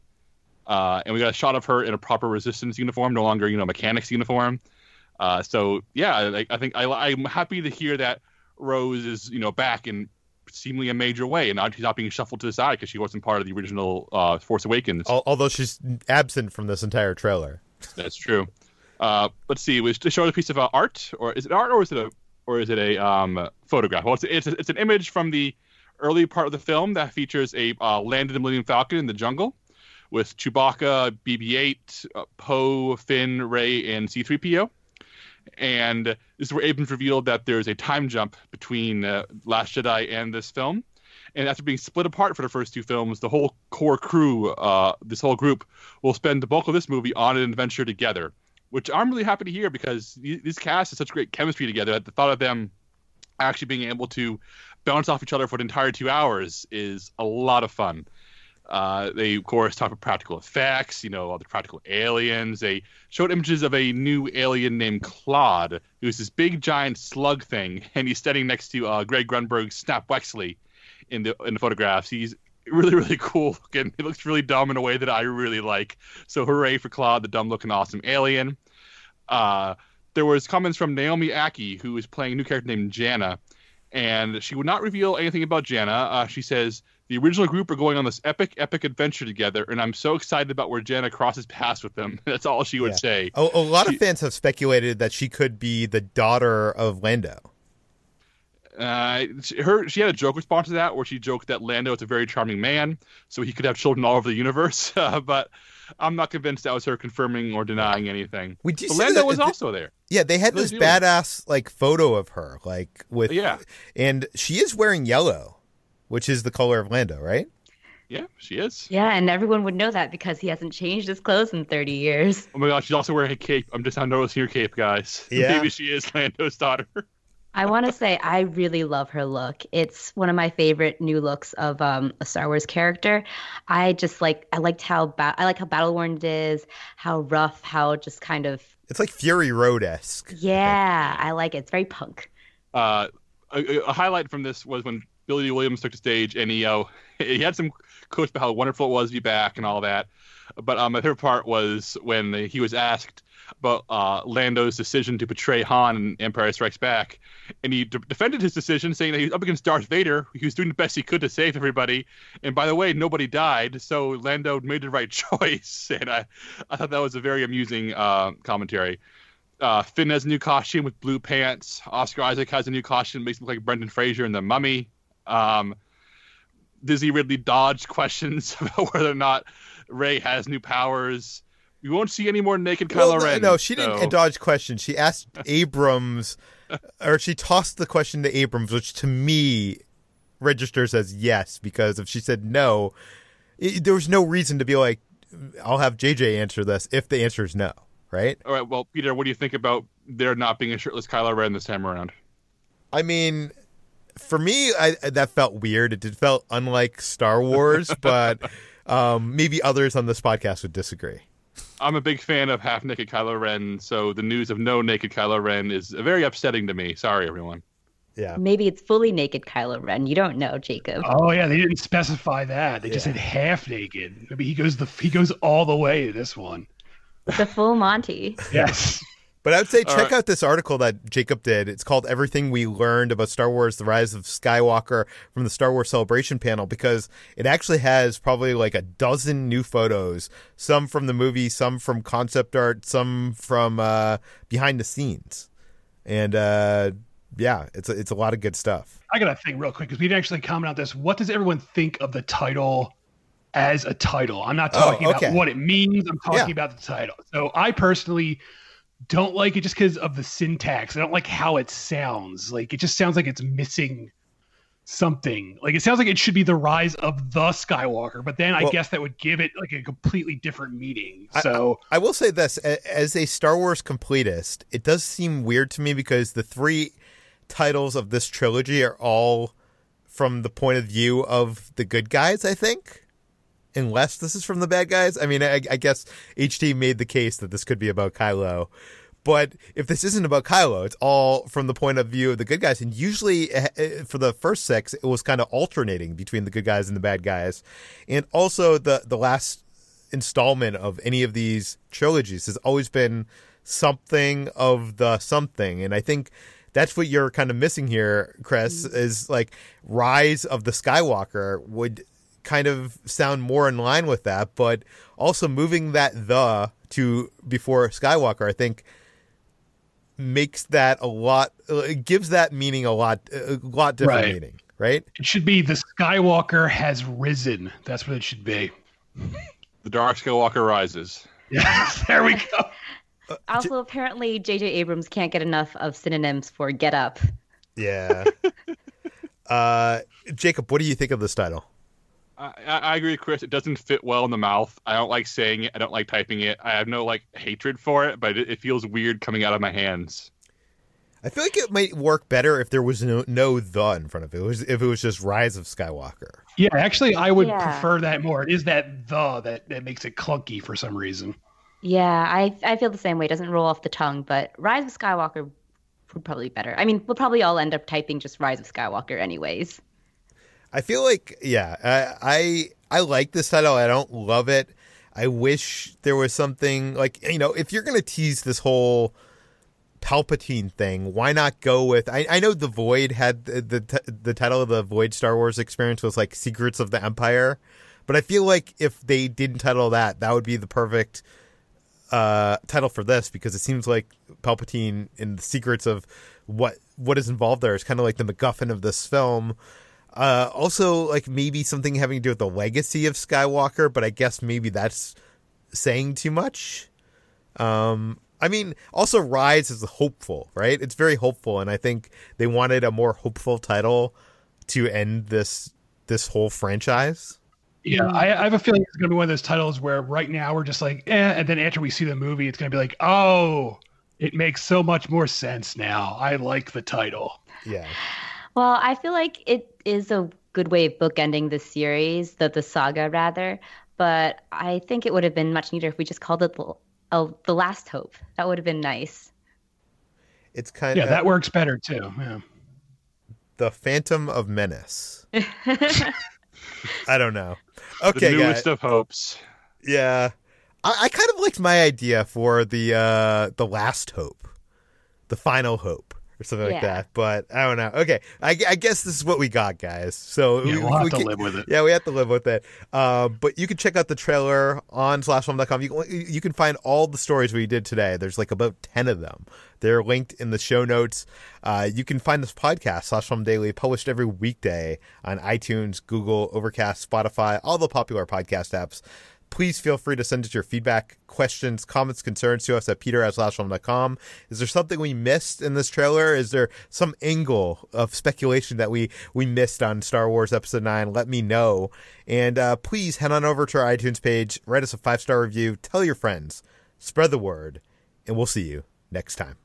Uh, and we got a shot of her in a proper resistance uniform, no longer you know mechanics uniform. Uh, so yeah, I, I think I, I'm happy to hear that Rose is you know back in seemingly a major way, and now she's not being shuffled to the side because she wasn't part of the original uh, Force Awakens. Although she's absent from this entire trailer. That's true. Uh, let's see. It was to show a piece of uh, art, or is it art, or is it a, or is it a um, photograph? Well, it's it's, it's an image from the early part of the film that features a uh, landed Millennium Falcon in the jungle with Chewbacca, BB-8, uh, Poe, Finn, Rey, and C-3PO. And this is where Abrams revealed that there's a time jump between uh, Last Jedi and this film. And after being split apart for the first two films, the whole core crew, uh, this whole group, will spend the bulk of this movie on an adventure together, which I'm really happy to hear because these these cast has such great chemistry together that the thought of them actually being able to bounce off each other for an entire two hours is a lot of fun. Uh, they, of course, talk about practical effects, you know, all the practical aliens. They showed images of a new alien named Klaud, who's this big giant slug thing, and he's standing next to uh, Greg Grunberg's Snap Wexley in the in the photographs. He's really, really cool looking. He looks really dumb in a way that I really like. So hooray for Klaud, the dumb looking awesome alien. Uh, there was comments from Naomi Ackie, who is playing a new character named Jannah, and she would not reveal anything about Jannah. Uh, she says the original group are going on this epic, epic adventure together, and I'm so excited about where Jannah crosses paths with them. That's all she would Yeah. say. A, a lot She- of fans have speculated that she could be the daughter of Lando. Uh, she- her she had a joke response to that where she joked that Lando is a very charming man, so he could have children all over the universe. Uh, but I'm not convinced that was her confirming or denying anything. We do But Lando that- was th- also there. Yeah, they had Really this do. badass like photo of her, like with Yeah. and she is wearing yellow, which is the color of Lando, right? Yeah, she is. Yeah, and everyone would know that because he hasn't changed his clothes in 30 years. Oh my gosh, she's also wearing a cape. I'm just now noticing your cape, guys. Yeah. Maybe she is Lando's daughter. I want to say I really love her look. It's one of my favorite new looks of um, a Star Wars character. I just like I liked how ba- I like how battle worn it is, how rough, how just kind of It's like Fury Road esque. yeah. I like it. It's very punk. Uh, a, a highlight from this was when Billy Dee Williams took the stage and he uh, he had some quotes about how wonderful it was to be back and all that. But um, my favorite part was when he was asked about uh, Lando's decision to betray Han in Empire Strikes Back, and he de- defended his decision, saying that he was up against Darth Vader. He was doing the best he could to save everybody, and by the way, nobody died, so Lando made the right choice. And I, I thought that was a very amusing uh, commentary. Uh, Finn has a new costume with blue pants. Oscar Isaac has a new costume, makes him look like Brendan Fraser in The Mummy. Um, Daisy Ridley dodged questions about whether or not Rey has new powers. You won't see any more naked Kylo Well, Ren. no, she didn't dodge questions. She asked Abrams, or she tossed the question to Abrams, which to me registers as yes, because if she said no, i there was no reason to be like, I'll have JJ answer this if the answer is no, right? All right, well, Peter, what do you think about there not being a shirtless Kylo Ren this time around? I mean, for me, I, that felt weird. It did felt unlike Star Wars, but um, maybe others on this podcast would disagree. I'm a big fan of half naked Kylo Ren, so the news of no naked Kylo Ren is very upsetting to me. Sorry, everyone. Yeah. Maybe it's fully naked Kylo Ren. You don't know, Jacob. Oh yeah, they didn't specify that. They just said half naked. Maybe he goes the he goes all the way to this one. The full Monty. Yes. But I would say All check right. out this article that Jacob did. It's called Everything We Learned About Star Wars The Rise of Skywalker from the Star Wars Celebration panel because it actually has probably like a dozen new photos, some from the movie, some from concept art, some from uh, behind the scenes. And uh, yeah, it's a, it's a lot of good stuff. I gotta think real quick because we didn't actually comment on this. What does everyone think of the title as a title? I'm not Oh, talking okay. about what it means. I'm talking Yeah. about the title. So I personally don't like it just because of the syntax. I don't like how it sounds. Like it just sounds like it's missing something. Like it sounds like it should be the rise of the Skywalker, but then I Well- guess that would give it like a completely different meaning. I- So I will say this as a Star Wars completist, it does seem weird to me because the three titles of this trilogy are all from the point of view of the good guys, I think. Unless this is from the bad guys. I mean, I, I guess HT made the case that this could be about Kylo. But if this isn't about Kylo, it's all from the point of view of the good guys. And usually, eh, eh, for the first six, it was kind of alternating between the good guys and the bad guys. And also, the the last installment of any of these trilogies has always been something of the something. And I think that's what you're kind of missing here, Chris, is like Rise of the Skywalker would kind of sound more in line with that, but also moving that the to before Skywalker, I think makes that a lot it gives that meaning a lot a lot different Right. meaning, right? it should be the Skywalker has risen. That's what it should be. The Dark Skywalker rises. Yes, there we go. Also, apparently, J.J. Abrams can't get enough of synonyms for get up. Yeah. uh Jacob, what do you think of this title? I, I I agree Chris. It doesn't fit well in the mouth. I don't like saying it. I don't like typing it. I have no like hatred for it, but it, it feels weird coming out of my hands. I feel like it might work better if there was no, no the in front of it. it was, if it was just Rise of Skywalker. Yeah, actually, I would Yeah. prefer that more. It is that the that, that makes it clunky for some reason. Yeah, I I feel the same way. It doesn't roll off the tongue, but Rise of Skywalker would probably be better. I mean, we'll probably all end up typing just Rise of Skywalker anyways. I feel like yeah, I I, I like this title. I don't love it. I wish there was something like you know if you're gonna tease this whole Palpatine thing, why not go with? I, I know the Void had the, the the title of the Void Star Wars experience was like Secrets of the Empire, but I feel like if they didn't title that, that would be the perfect uh, title for this because it seems like Palpatine and the secrets of what what is involved there is kind of like the MacGuffin of this film. Uh, also, like maybe something having to do with the legacy of Skywalker, but I guess maybe that's saying too much. Um, I mean, also Rise is hopeful, right? It's very hopeful, and I think they wanted a more hopeful title to end this this whole franchise. Yeah, I, I have a feeling it's going to be one of those titles where right now we're just like, eh, and then after we see the movie, it's going to be like, oh, it makes so much more sense now. I like the title. Yeah, Well, I feel like it is a good way of bookending the series, the the saga rather. But I think it would have been much neater if we just called it the, oh, the Last Hope. That would have been nice. it's kind Yeah, of that works better too. Yeah. the Phantom of Menace. I don't know. Okay, the guys. newest of hopes. Yeah, I, I kind of liked my idea for the uh the last hope, the final hope, or something like that. But I don't know. Okay, I, I guess this is what we got, guys. So Yeah, we- we'll have we to can- live with it. Yeah, we have to live with it. Uh, but you can check out the trailer on slashfilm.com. You can, you can find all the stories we did today. There's like about 10 of them. They're linked in the show notes. Uh, you can find this podcast, Slash Film Daily, published every weekday on iTunes, Google, Overcast, Spotify, all the popular podcast apps. Please feel free to send us your feedback, questions, comments, concerns to us at peter at slashfilm.com. Is there something we missed in this trailer? Is there some angle of speculation that we, we missed on Star Wars Episode 9? Let me know. And uh, please head on over to our iTunes page, write us a five star review, tell your friends, spread the word, and we'll see you next time.